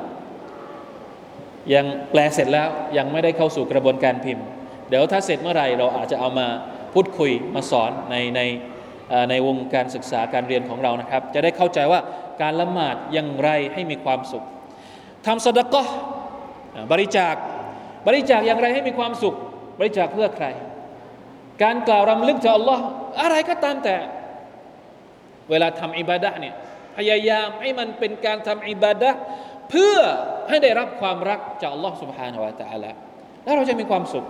ยังแปลเสร็จแล้วยังไม่ได้เข้าสู่กระบวนการพิมพ์ เดี๋ยวถ้าเสร็จเมื่อไหร่เราอาจจะเอามาพูดคุยมาสอนในในในวงการศึกษาการเรียนของเรานะครับ จะได้เข้าใจว่าการละหมาดอย่างไรให้มีความสุขทำสดก็บริจาค บริจาคอย่างไรให้มีความสุข บริจาคเพื่อใคร การกล่าวรำลึกต่อ Allah อะไรก็ตามแต่ เวลาทำอิบาดะเนี่ยพยายามให้มันเป็นการทำอิบาดะเพื่อให้ได้รับความรักจาก Allah سبحانه และ تعالى แล้วเราจะมีความสุข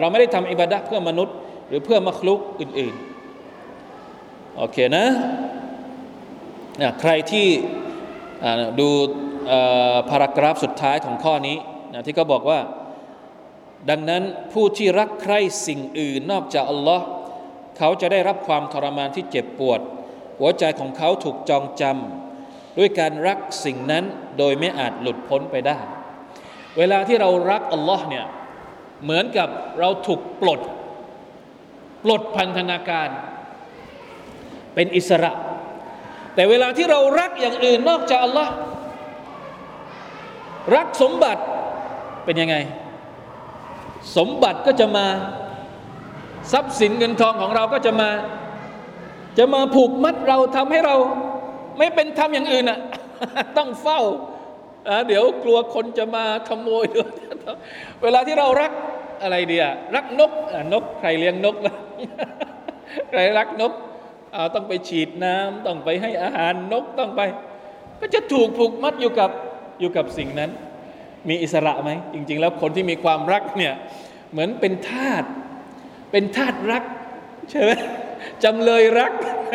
เราไม่ได้ทำอิบาดะเพื่อมนุษย์ หรือเพื่อมัคลุกอื่นๆโอเคนะใครที่ดูพารากราฟสุดท้ายของข้อนี้นะที่เขาบอกว่า ดังนั้นผู้ที่รักใคร่สิ่งอื่นนอกจากอัลลอฮ์เขาจะได้รับความทรมานที่เจ็บปวด หัวใจของเขาถูกจองจำด้วยการรักสิ่งนั้นโดยไม่อาจหลุดพ้นไปได้ เวลาที่เรารักอัลลอฮ์เนี่ยเหมือนกับเราถูกปลด ปลดพันธนาการ เป็นอิสระ แต่เวลาที่เรารักอย่างอื่นนอกจากอัลลอฮ์รักสมบัติเป็นยังไง สมบัติก็จะมาทรัพย์สินเงินทองของเราก็จะมา จะมาผูกมัดเราทำให้เราไม่เป็นทำอย่างอื่นอะต้องเฝ้า เดี๋ยวกลัวคนจะมาขโมยด้วยเวลาที่เรารักอะไรเดียรักนกนกใครเลี้ยงนกใครรักนกต้องไปฉีดน้ำต้องไปให้อาหารนกต้องไป ก็จะถูกผูกมัดอยู่กับอยู่กับสิ่งนั้น มีอิสระไหมจริง ๆ แล้วคนที่มีความรักเนี่ยเหมือนเป็นทาสเป็นทาสรักใช่ไหมจำเลยรัก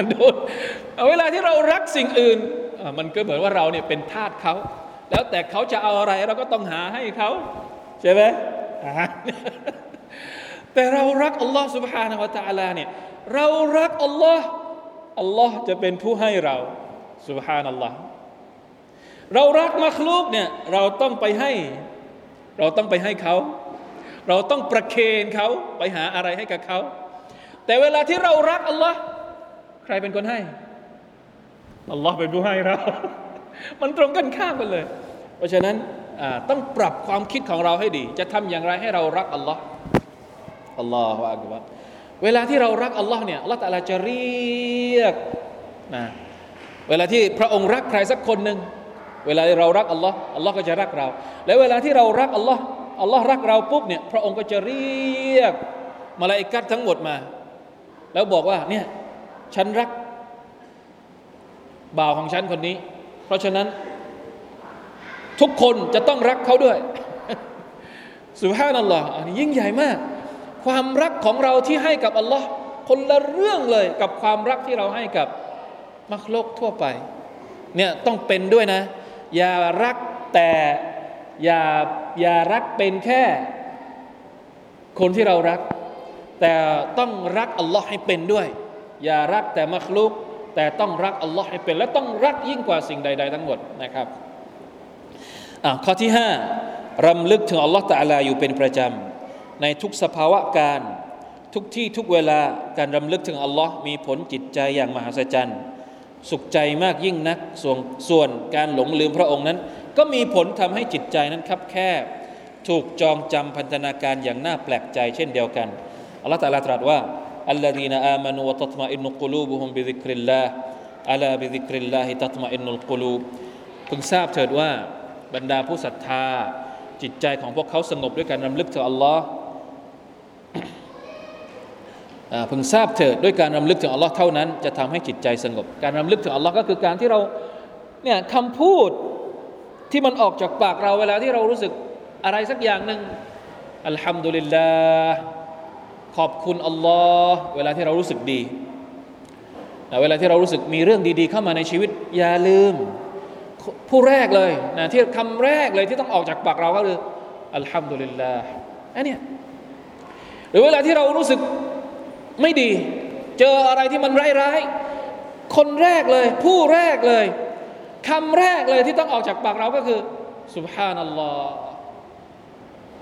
โดนเวลาที่เรารักสิ่งอื่นมันก็เหมือนว่าเราเนี่ยเป็นทาสเขาแล้วแต่เขาจะเอาอะไรเราก็ต้องหาให้เขาใช่ไหมแต่เรารักอัลลอฮ์ سبحانه และ تعالى เนี่ยเรารักอัลลอฮ์อัลลอฮ์จะเป็นผู้ให้เรา سبحان อัลลอฮ์ เรารักมัคลูกเนี่ยเราต้องไปให้ เราต้องไปให้เขา เราต้องประเคนเขาไปหาอะไรให้กับเขา แต่เวลาที่เรารักอัลลอฮ์ใครเป็นคนให้อัลลอฮ์เป็นผู้ให้เรา มันตรงกันข้ามกันเลย เพราะฉะนั้นต้องปรับความคิดของเราให้ดี จะทำอย่างไรให้เรารักอัลลอฮ์อัลลอฮฺอักบาเวลาที่เรารักอัลลอฮ์เนี่ยอัลลอฮ์ต่ละจะเรียกนะเวลาที่พระองค์รักใครสักคนหนึ่ง เวลาเรารักอัลลอฮ์อัลลอฮ์ก็จะรักเรา และเวลาที่เรารักอัลลอฮ์อัลลอฮ์รักเราปุ๊บเนี่ยพระองค์ก็จะเรียกมาลาอิกัดทั้งหมดมา แล้วบอกว่าเนี่ยฉันรักบ่าวของฉันคนนี้ เพราะฉะนั้นทุกคนจะต้องรักเขาด้วยสุภาพนัลลอฮ์อันนี้ยิ่งใหญ่มาก ความรักของเราที่ให้กับอัลลอฮ์คนละเรื่องเลยกับความรักที่เราให้กับมักโลกทั่วไปเนี่ยต้องเป็นด้วยนะ อย่ารักแต่อย่าอย่ารักเป็นแค่ คนที่เรารัก แต่ต้องรักอัลลอฮ์ให้เป็นด้วย อย่ารักแต่มักลุก แต่ต้องรักอัลลอฮ์ให้เป็น และต้องรักยิ่งกว่าสิ่งใด ๆ ทั้งหมดนะครับข้อที่ห้ารำลึกถึงอัลลอฮ์ตะลาอยู่เป็นประจำในทุกสภาวะการ ทุกที่ทุกเวลาการรำลึกถึงอัลลอฮ์มีผลจิตใจอย่างมหัศจรรย์ สุขใจมากยิ่งนักส่วนส่วนการหลงลืมพระองค์นั้น ก็มีผลทำให้จิตใจนั้นคับแคบถูกจองจำพันธนาการอย่างน่าแปลกใจเช่นเดียวกันอัลลอฮฺตรัสตรัสว่าالذين آمنوا وتطمئن قلوبهم بذكر الله ألا بذكر الله تطمئن القلوب พึงทราบเถิดว่าบรรดาผู้ศรัทธา จิตใจของพวกเขาสงบด้วยการรำลึกถึงอัลลอฮ์ พึงทราบเถิดด้วยการรำลึกถึงอัลลอฮ์เท่านั้นจะทำให้จิตใจสงบ การรำลึกถึงอัลลอฮ์ก็คือการที่เราเนี่ยคำพูดที่มันออกจากปากเราเวลาที่เรารู้สึกอะไรสักอย่างหนึ่งอัลฮัมดุลิลลาห์ขอบคุณอัลลอฮ์เวลาที่เรารู้สึกดีเวลาที่เรารู้สึกมีเรื่องดีๆ เข้ามาในชีวิต อย่าลืม ผู้แรกเลยนะที่คำแรกเลยที่ต้องออกจากปากเราก็คืออัลฮัมดุลิลลาห์อันนี้หรือเวลาที่เรารู้สึก ไม่ดี เจออะไรที่มันร้ายๆคนแรกเลย ผู้แรกเลยคำแรกเลยที่ต้องออกจากปากเราก็คือสุบฮานัลลอฮ์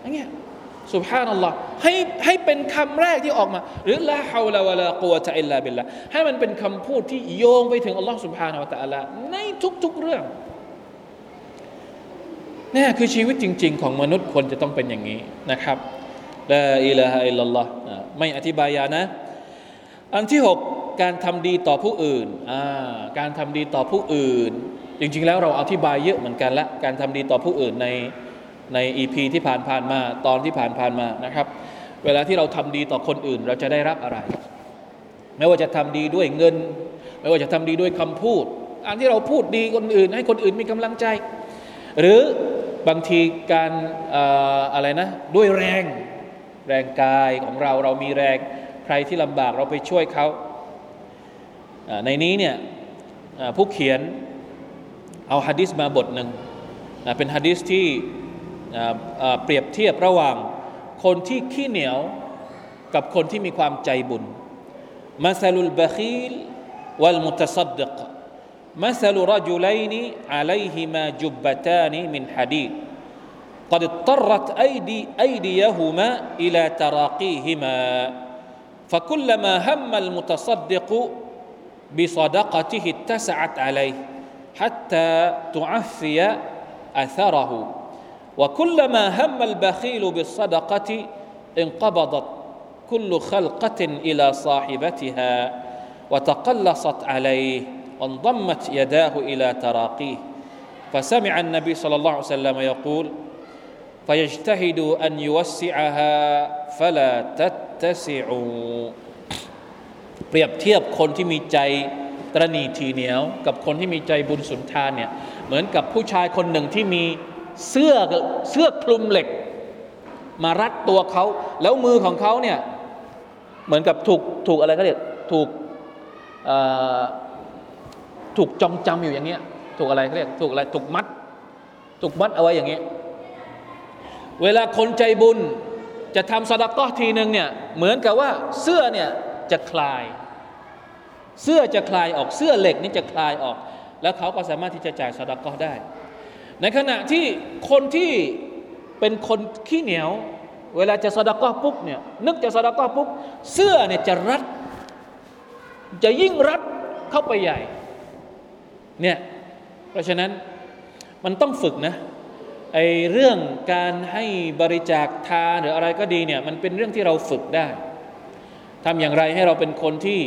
อย่างเงี้ยสุบฮานัลลอฮ์ให้ให้เป็นคำแรกที่ออกมา หรือละฮาวลาวะลากุวตะอิลลาบิลละให้มันเป็นคำพูดที่โยงไปถึงอัลลอฮ์سبحانه وتعالى ในทุกๆเรื่องนี่คือชีวิตจริง ๆ ของมนุษย์คนจะต้องเป็นอย่างนี้นะครับลาอิลาฮะอิลลัลลอฮ์ไม่อธิบายยานะ อันที่หกการทำดีต่อผู้อื่น การทำดีต่อผู้อื่น จริงๆแล้วเราอธิบายเยอะเหมือนกันละ การทำดีต่อผู้อื่นในใน EP ที่ผ่านผ่านมาตอนที่ผ่านผ่านมานะครับ เวลาที่เราทำดีต่อคนอื่น เราจะได้รับอะไร ไม่ว่าจะทำดีด้วยเงิน ไม่ว่าจะทำดีด้วยคำพูด อันที่เราพูดดีคนอื่น ให้คนอื่นมีกำลังใจ หรือบางทีการอะไรนะด้วยแรงแรงกายของเราเรามีแรง ใครที่ลำบากเราไปช่วยเขาในนี้เนี่ยผู้เขียนเอาฮะดิษมาบทหนึ่งเป็นฮะดิษที่เปรียบเทียบระหว่างคนที่ขี้เหนียวกับคนที่มีความใจบุญมาซาลุลบะคีลวัลมุตซัดดิก مثل رجلين عليهما جبتان من حديد قد اضطرت أيدي أيديهما إلى تراقيهما فكلما هم المتصدق بصدقته اتسعت عليه حتى تعفي أثره. وكلما هم البخيل بالصدقة انقبضت كل خلقة إلى صاحبتها وتقلصت عليه وانضمت يداه إلى تراقيه. فسمع النبي صلى الله عليه وسلم يقول فيجتهد أن يوسعها فلا ตสิอูเปรียบเทียบคนที่มีใจตรณีทีเหนียว กับคนที่มีใจบุญสุนทานเนี่ยเหมือนกับผู้ชายคนหนึ่งที่มีเสื้อเสื้อคลุมเหล็ก มารัดตัวเขา แล้วมือของเขาเนี่ยเหมือนกับถูกถูกอะไรก็เรียกถูกถูกจองจำอยู่อย่างเงี้ยถูกอะไรเขาเรียกถูกอะไรถูกมัด ถูกมัดเอาไว้อย่างเงี้ยเวลาคนใจบุญ จะทำสดาก้อทีหนึ่งเนี่ยเหมือนกับว่าเสื้อเนี่ยจะคลาย เสื้อจะคลายออกเสื้อเหล็กนี่จะคลายออก แล้วเขาก็สามารถที่จะจ่ายสดาก้อได้ ในขณะที่คนที่เป็นคนขี้เหนียว เวลาจะสดาก้อปุ๊บเนี่ยนึกจะสดาก้อปุ๊บเสื้อเนี่ยจะรัด จะยิ่งรัดเข้าไปใหญ่เนี่ยเพราะฉะนั้นมันต้องฝึกนะ ไอเรื่องการให้บริจาคทานหรืออะไรก็ดีเนี่ยมันเป็นเรื่องที่เราฝึกได้ทำอย่างไรให้เราเป็นคนที่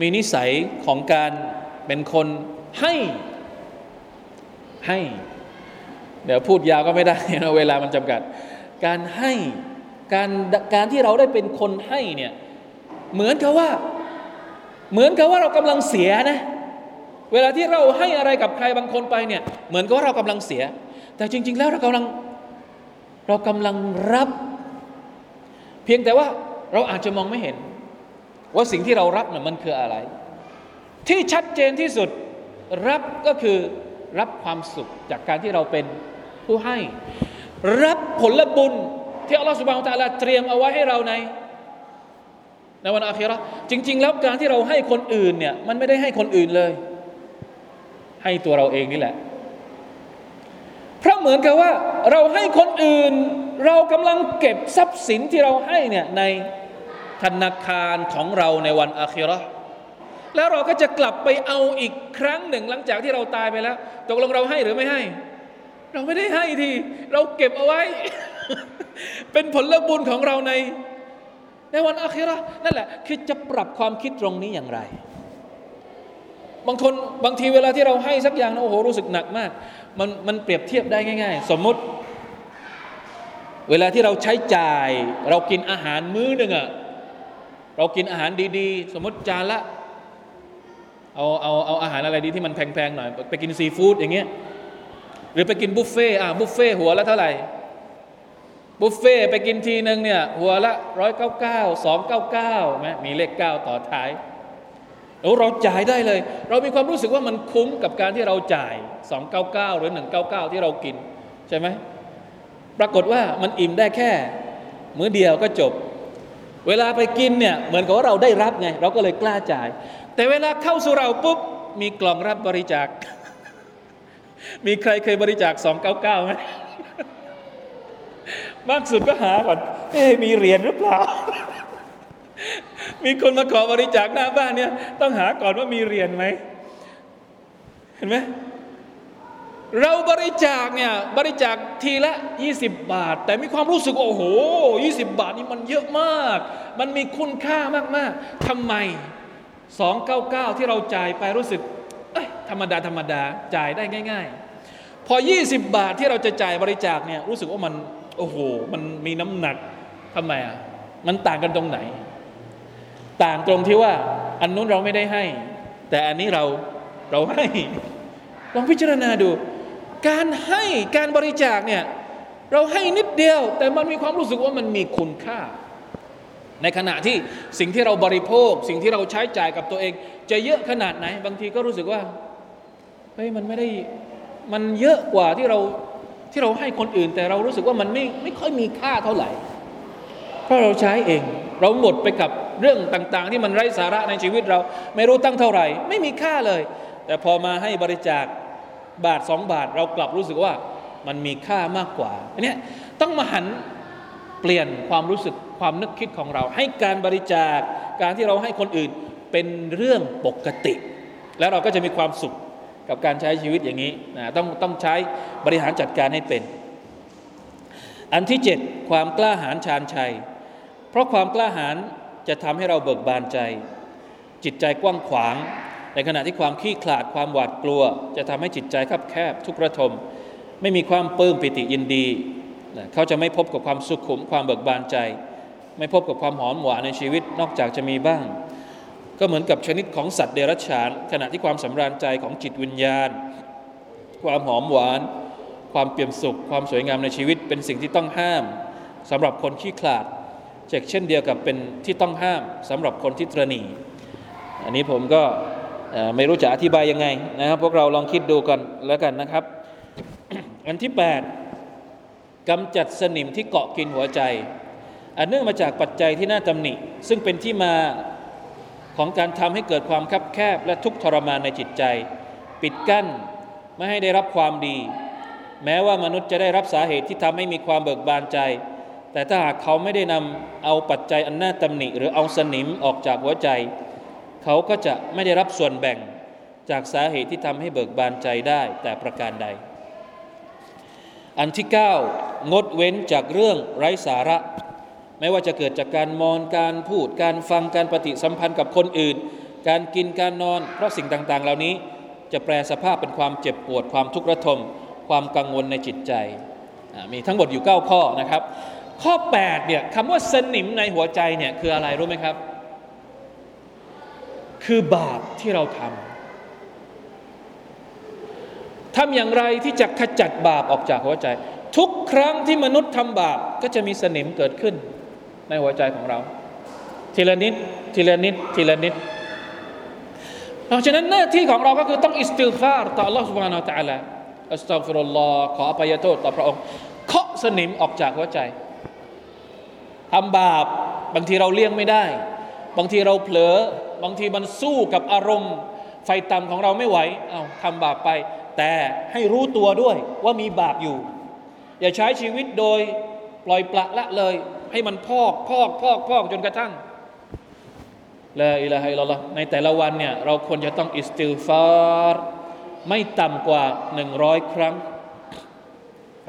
มีนิสัยของการเป็นคนให้ให้ เดี๋ยวพูดยาวก็ไม่ได้นะเวลามันจำกัด การให้การการที่เราได้เป็นคนให้เนี่ยเหมือนกับว่า เหมือนกับว่าเรากำลังเสียนะ เวลาที่เราให้อะไรกับใครบางคนไปเนี่ยเหมือนกับว่าเรากำลังเสีย แต่จริง ๆ แล้วเรากำลังเรากำลังรับ เพียงแต่ว่าเราอาจจะมองไม่เห็น ว่าสิ่งที่เรารับเนี่ยมันคืออะไร ที่ชัดเจนที่สุดรับก็คือรับความสุขจากการที่เราเป็นผู้ให้ รับผลบุญที่อัลลอฮฺสุบานตะลาเตรียมเอาไว้ให้เราในในวันอาคิรอจริง ๆ แล้วการที่เราให้คนอื่นเนี่ยมันไม่ได้ให้คนอื่นเลย ให้ตัวเราเองนี่แหละ เพราะเหมือนกับว่าเราให้คนอื่น เรากำลังเก็บทรัพย์สินที่เราให้เนี่ยในธนาคารของเราในวันอาคิรอแล้วเราก็จะกลับไปเอาอีกครั้งหนึ่งหลังจากที่เราตายไปแล้วตกลงเราให้หรือไม่ให้ เราไม่ได้ให้ทีเราเก็บเอาไว้ เป็นผลบุญของเราใน ในวันอาคิรอนั่นแหละ คือจะปรับความคิดตรงนี้อย่างไร บางคนบางทีเวลาที่เราให้สักอย่างนะโอ้โหรู้สึกหนักมาก มันมันเปรียบเทียบได้ง่าย ๆ สมมุติ เวลาที่เราใช้จ่าย เรากินอาหารมื้อหนึ่งอะเรากินอาหารดีๆ สมมติจานละเอาเอาเอาอาหารอะไรดีที่มันแพงๆหน่อย ไปกินซีฟู้ดอย่างเงี้ยหรือไปกินบุฟเฟ่อะบุฟเฟ่หัวละเท่าไหร่บุฟเฟ่ไปกินทีหนึ่งเนี่ยหัวละร้อยเก้าเก้าสองเก้าเก้าไหมมีเลขเก้าต่อท้าย เราจ่ายได้เลย เรามีความรู้สึกว่ามันคุ้มกับการที่เราจ่ายสองเก้าเก้าหรือหนึ่งเก้าเก้าที่เรากิน ใช่ไหมปรากฏว่ามันอิ่มได้แค่ มื้อเดียวก็จบ เวลาไปกินเนี่ยเหมือนกับว่าเราได้รับไง เราก็เลยกล้าจ่าย แต่เวลาเข้าสู่เราปุ๊บ มีกล่องรับบริจาค มีใครเคยบริจาคสองเก้าเก้าไหมมากสุดก็หาก่อนเอ๊มีเหรียญหรือเปล่า มีคนมาขอบริจาคหน้าบ้านเนี่ย ต้องหาก่อนว่ามีเหรียญไหม เห็นไหมเราบริจาคเนี่ยบริจาคทีละ 20 บาท แต่มีความรู้สึกโอ้โห 20 บาทนี่มันเยอะมาก มันมีคุณค่ามากๆทำไม 299 ที่เราจ่ายไปรู้สึกเอ้ยธรรมดาธรรมดาจ่ายได้ง่าย ๆ พอ 20 บาทที่เราจะจ่ายบริจาคเนี่ยรู้สึกว่ามันโอ้โห มันมีน้ำหนักทำไมอะมันต่างกันตรงไหน ต่างตรงที่ว่า อันนู้นเราไม่ได้ให้ แต่อันนี้เราเราให้ ลองพิจารณาดู การให้การบริจาคเนี่ยเราให้นิดเดียว แต่มันมีความรู้สึกว่ามันมีคุณค่า ในขณะที่สิ่งที่เราบริโภค สิ่งที่เราใช้จ่ายกับตัวเอง จะเยอะขนาดไหน บางทีก็รู้สึกว่าเฮ้ยมันไม่ได้มันเยอะกว่าที่เราที่เราให้คนอื่น แต่เรารู้สึกว่ามันไม่ไม่ค่อยมีค่าเท่าไหร่ เพราะเราใช้เอง เราหมดไปกับเรื่องต่างๆ ที่มันไร้สาระในชีวิตเรา ไม่รู้ตั้งเท่าไหร่ ไม่มีค่าเลย แต่พอมาให้บริจาคบาทสองบาท เรากลับรู้สึกว่ามันมีค่ามากกว่าอันนี้ต้องมาหันเปลี่ยนความรู้สึกความนึกคิดของเรา ให้การบริจาคการที่เราให้คนอื่นเป็นเรื่องปกติ แล้วเราก็จะมีความสุขกับการใช้ชีวิตอย่างนี้นะต้องต้องใช้บริหารจัดการให้เป็น อันที่เจ็ดความกล้าหาญชาญชัย ราะความกล้าหาญจะทำให้เราเบิกบานใจ จิตใจกว้างขวาง ในขณะที่ความขี้ขลาดความหวาดกลัว จะทำให้จิตใจคับแคบ ทุกระทม ไม่มีความปลื้มปิติยินดีเขาจะไม่พบกับความสุขขุมความเบิกบานใจ ไม่พบกับความหอมหวานในชีวิตนอกจากจะมีบ้าง ก็เหมือนกับชนิดของสัตว์เดรัจฉาน ขณะที่ความสำราญใจของจิตวิญญาณ ความหอมหวาน ความเปี่ยมสุข ความสวยงามในชีวิตเป็นสิ่งที่ต้องห้ามสำหรับคนขี้ขลาด เช่นเดียวกับเป็นที่ต้องห้ามสำหรับคนที่ตรณีอันนี้ผมก็ไม่รู้จะอธิบายยังไงนะครับ พวกเราลองคิดดูกันแล้วกันนะครับ อันที่ 8กำจัดสนิมที่เกาะกินหัวใจ อันเนื่องมาจากปัจจัยที่น่าตำหนิ ซึ่งเป็นที่มาของการทำให้เกิดความคับแคบและทุกข์ทรมานในจิตใจ ปิดกั้นไม่ให้ได้รับความดี แม้ว่ามนุษย์จะได้รับสาเหตุที่ทำให้มีความเบิกบานใจ แต่ถ้าหากเขาไม่ได้นำเอาปัจจัยอันน่าตำหนิ หรือเอาสนิมออกจากหัวใจ เขาก็จะไม่ได้รับส่วนแบ่งจากสาเหตุที่ทำให้เบิกบานใจได้แต่ประการใด อันที่ 9 งดเว้นจากเรื่องไร้สาระ ไม่ว่าจะเกิดจากการมองการพูดการฟังการปฏิสัมพันธ์กับคนอื่น การกินการนอน เพราะสิ่งต่างๆ เหล่านี้จะแปลสภาพเป็นความเจ็บปวดความทุกข์ระทมความกังวลในจิตใจ มีทั้งหมดอยู่ 9 ข้อนะครับ ข้อ8เนี่ยคำว่าสนิมในหัวใจเนี่ยคืออะไรรู้ไหมครับ คือบาปที่เราทำทำอย่างไรที่จะขจัดบาปออกจากหัวใจ ทุกครั้งที่มนุษย์ทำบาปก็จะมีสนิมเกิดขึ้นในหัวใจของเรา ทีละนิด ทีละนิด ทีละนิด เพราะฉะนั้นหน้าที่ของเราก็คือต้องอิสติลฟาร์ต่อ Allah سبحانه และ تعالى อัสตัฟิรุลลอฮ์ขออภัยโทษต่อพระองค์เคาะสนิมออกจากหัวใจ ทำบาป บางทีเราเลี่ยงไม่ได้ บางทีเราเผลอ บางทีมันสู้กับอารมณ์ ใฝ่ต่ำของเราไม่ไหว เอาทำบาปไป แต่ให้รู้ตัวด้วยว่ามีบาปอยู่ อย่าใช้ชีวิตโดยปล่อยปละละเลย ให้มันพอกพอกพอกพอกจนกระทั่งلا إله إلا الله ในแต่ละวันเนี่ยเราควรจะต้องอิสติลฟารไม่ต่ำกว่าหนึ่งร้อยครั้ง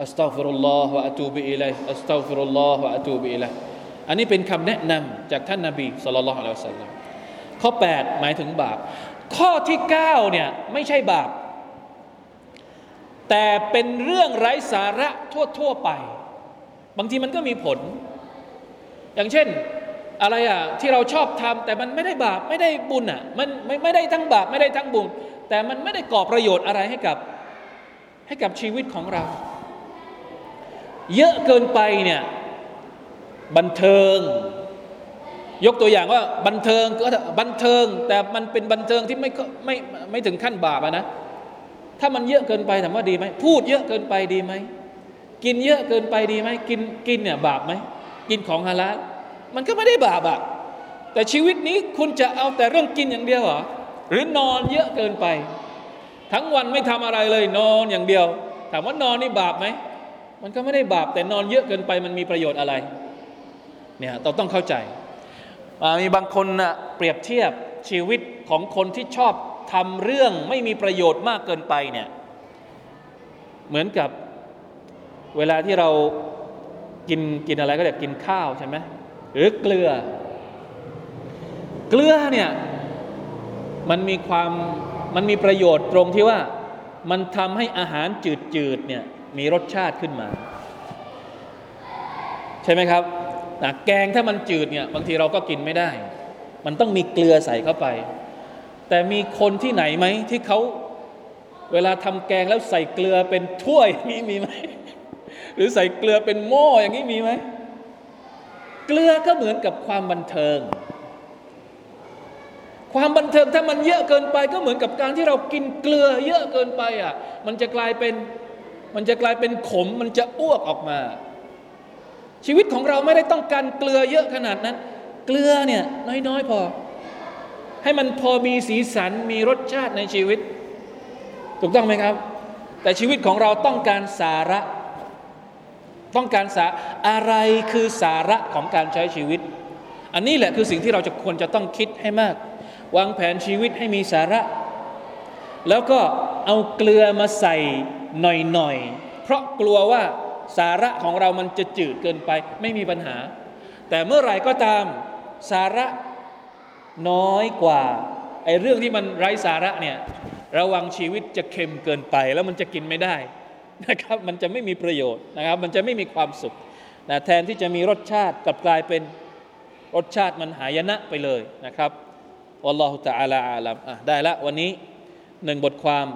أستغفر الله وأتوب إليه أستغفر الله وأتوب إليه อันนี้เป็นคำแนะนำจากท่านนาบี صلى الله عليه وسلم ข้อ 8 หมายถึงบาป ข้อที่ 9 เนี่ย ไม่ใช่บาป แต่เป็นเรื่องไร้สาระทั่ว ๆ ไป บางทีมันก็มีผล อย่างเช่นอะไรอะที่เราชอบทำแต่มันไม่ได้บาป ไม่ได้บุญอะมันไม่ไม่ได้ทั้งบาป ไม่ได้ทั้งบุญ แต่มันไม่ได้ก่อประโยชน์อะไรให้กับให้กับชีวิตของเรา เยอะเกินไปเนี่ย บันเทิง ยกตัวอย่างว่าบันเทิงก็บันเทิง แต่มันเป็นบันเทิงที่ไม่ไม่ไม่ถึงขั้นบาปนะ ถ้ามันเยอะเกินไปถามว่าดีไหมพูดเยอะเกินไปดีไหมกินเยอะเกินไปดีไหมกินกินเนี่ยบาปไหมกินของฮาลาลมันก็ไม่ได้บาปอะแต่ชีวิตนี้คุณจะเอาแต่เรื่องกินอย่างเดียวเหรอหรือนอนเยอะเกินไป ทั้งวันไม่ทำอะไรเลยนอนอย่างเดียวถามว่านอนนี่บาปไหมมันก็ไม่ได้บาปแต่นอนเยอะเกินไปมันมีประโยชน์อะไร เนี่ยเราต้องเข้าใจอ่ามีบางคนนะเปรียบเทียบชีวิตของคนที่ชอบทำเรื่องไม่มีประโยชน์มากเกินไปเนี่ยเหมือนกับเวลาที่เรากินกินอะไรก็เรียกกินข้าวใช่ไหมหรือเกลือ เกลือเนี่ยมันมีความมันมีประโยชน์ตรงที่ว่ามันทำให้อาหารจืดๆเนี่ยมีรสชาติขึ้นมา ใช่ไหมครับ นะแกงถ้ามันจืดเนี่ยบางทีเราก็กินไม่ได้ มันต้องมีเกลือใส่เข้าไป แต่มีคนที่ไหนไหมที่เขาเวลาทำแกงแล้วใส่เกลือเป็นถ้วยมีมีไหมหรือใส่เกลือเป็นหม้ออย่างนี้มีไหมเกลือก็เหมือนกับความบันเทิง ความบันเทิงถ้ามันเยอะเกินไปก็เหมือนกับการที่เรากินเกลือเยอะเกินไปอะมันจะกลายเป็นมันจะกลายเป็นขมมันจะอ้วกออกมา ชีวิตของเราไม่ได้ต้องการเกลือเยอะขนาดนั้น เกลือเนี่ยน้อยๆพอ ให้มันพอมีสีสันมีรสชาติในชีวิต ถูกต้องไหมครับ แต่ชีวิตของเราต้องการสาระ ต้องการสาอะไรคือสาระของการใช้ชีวิต อันนี้แหละคือสิ่งที่เราจะควรจะต้องคิดให้มาก วางแผนชีวิตให้มีสาระ แล้วก็เอาเกลือมาใส่หน่อยๆเพราะกลัวว่า สาระของเรามันจะจืดเกินไป ไม่มีปัญหา แต่เมื่อไหร่ก็ตามสาระน้อยกว่าไอ้เรื่องที่มันไร้สาระเนี่ยระวังชีวิตจะเค็มเกินไป แล้วมันจะกินไม่ได้นะครับ มันจะไม่มีประโยชน์นะครับ มันจะไม่มีความสุขนะแทนที่จะมีรสชาติกลับกลายเป็นรสชาติมันหายนะไปเลยนะครับอัลลอฮฺตะอาลาอาลัมอะได้ละวันนี้หนึ่งบทความ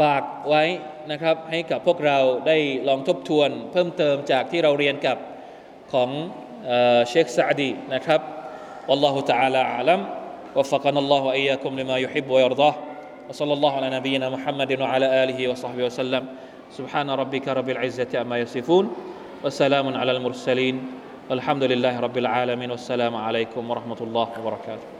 ฝากไว้นะครับให้กับพวกเราได้ลองทบทวน เพิ่มเติมจากที่เราเรียนกับของเชคซาดีนะครับ والله تعالى أعلم وفقنا الله وإياكم لما يحب ويرضاه وصلى الله على نبينا محمد وعلى آله وصحبه وسلم سبحان ربك رب العزة أما يصفون وسلام على المرسلين والحمد لله رب العالمين والسلام عليكم ورحمة الله وبركاته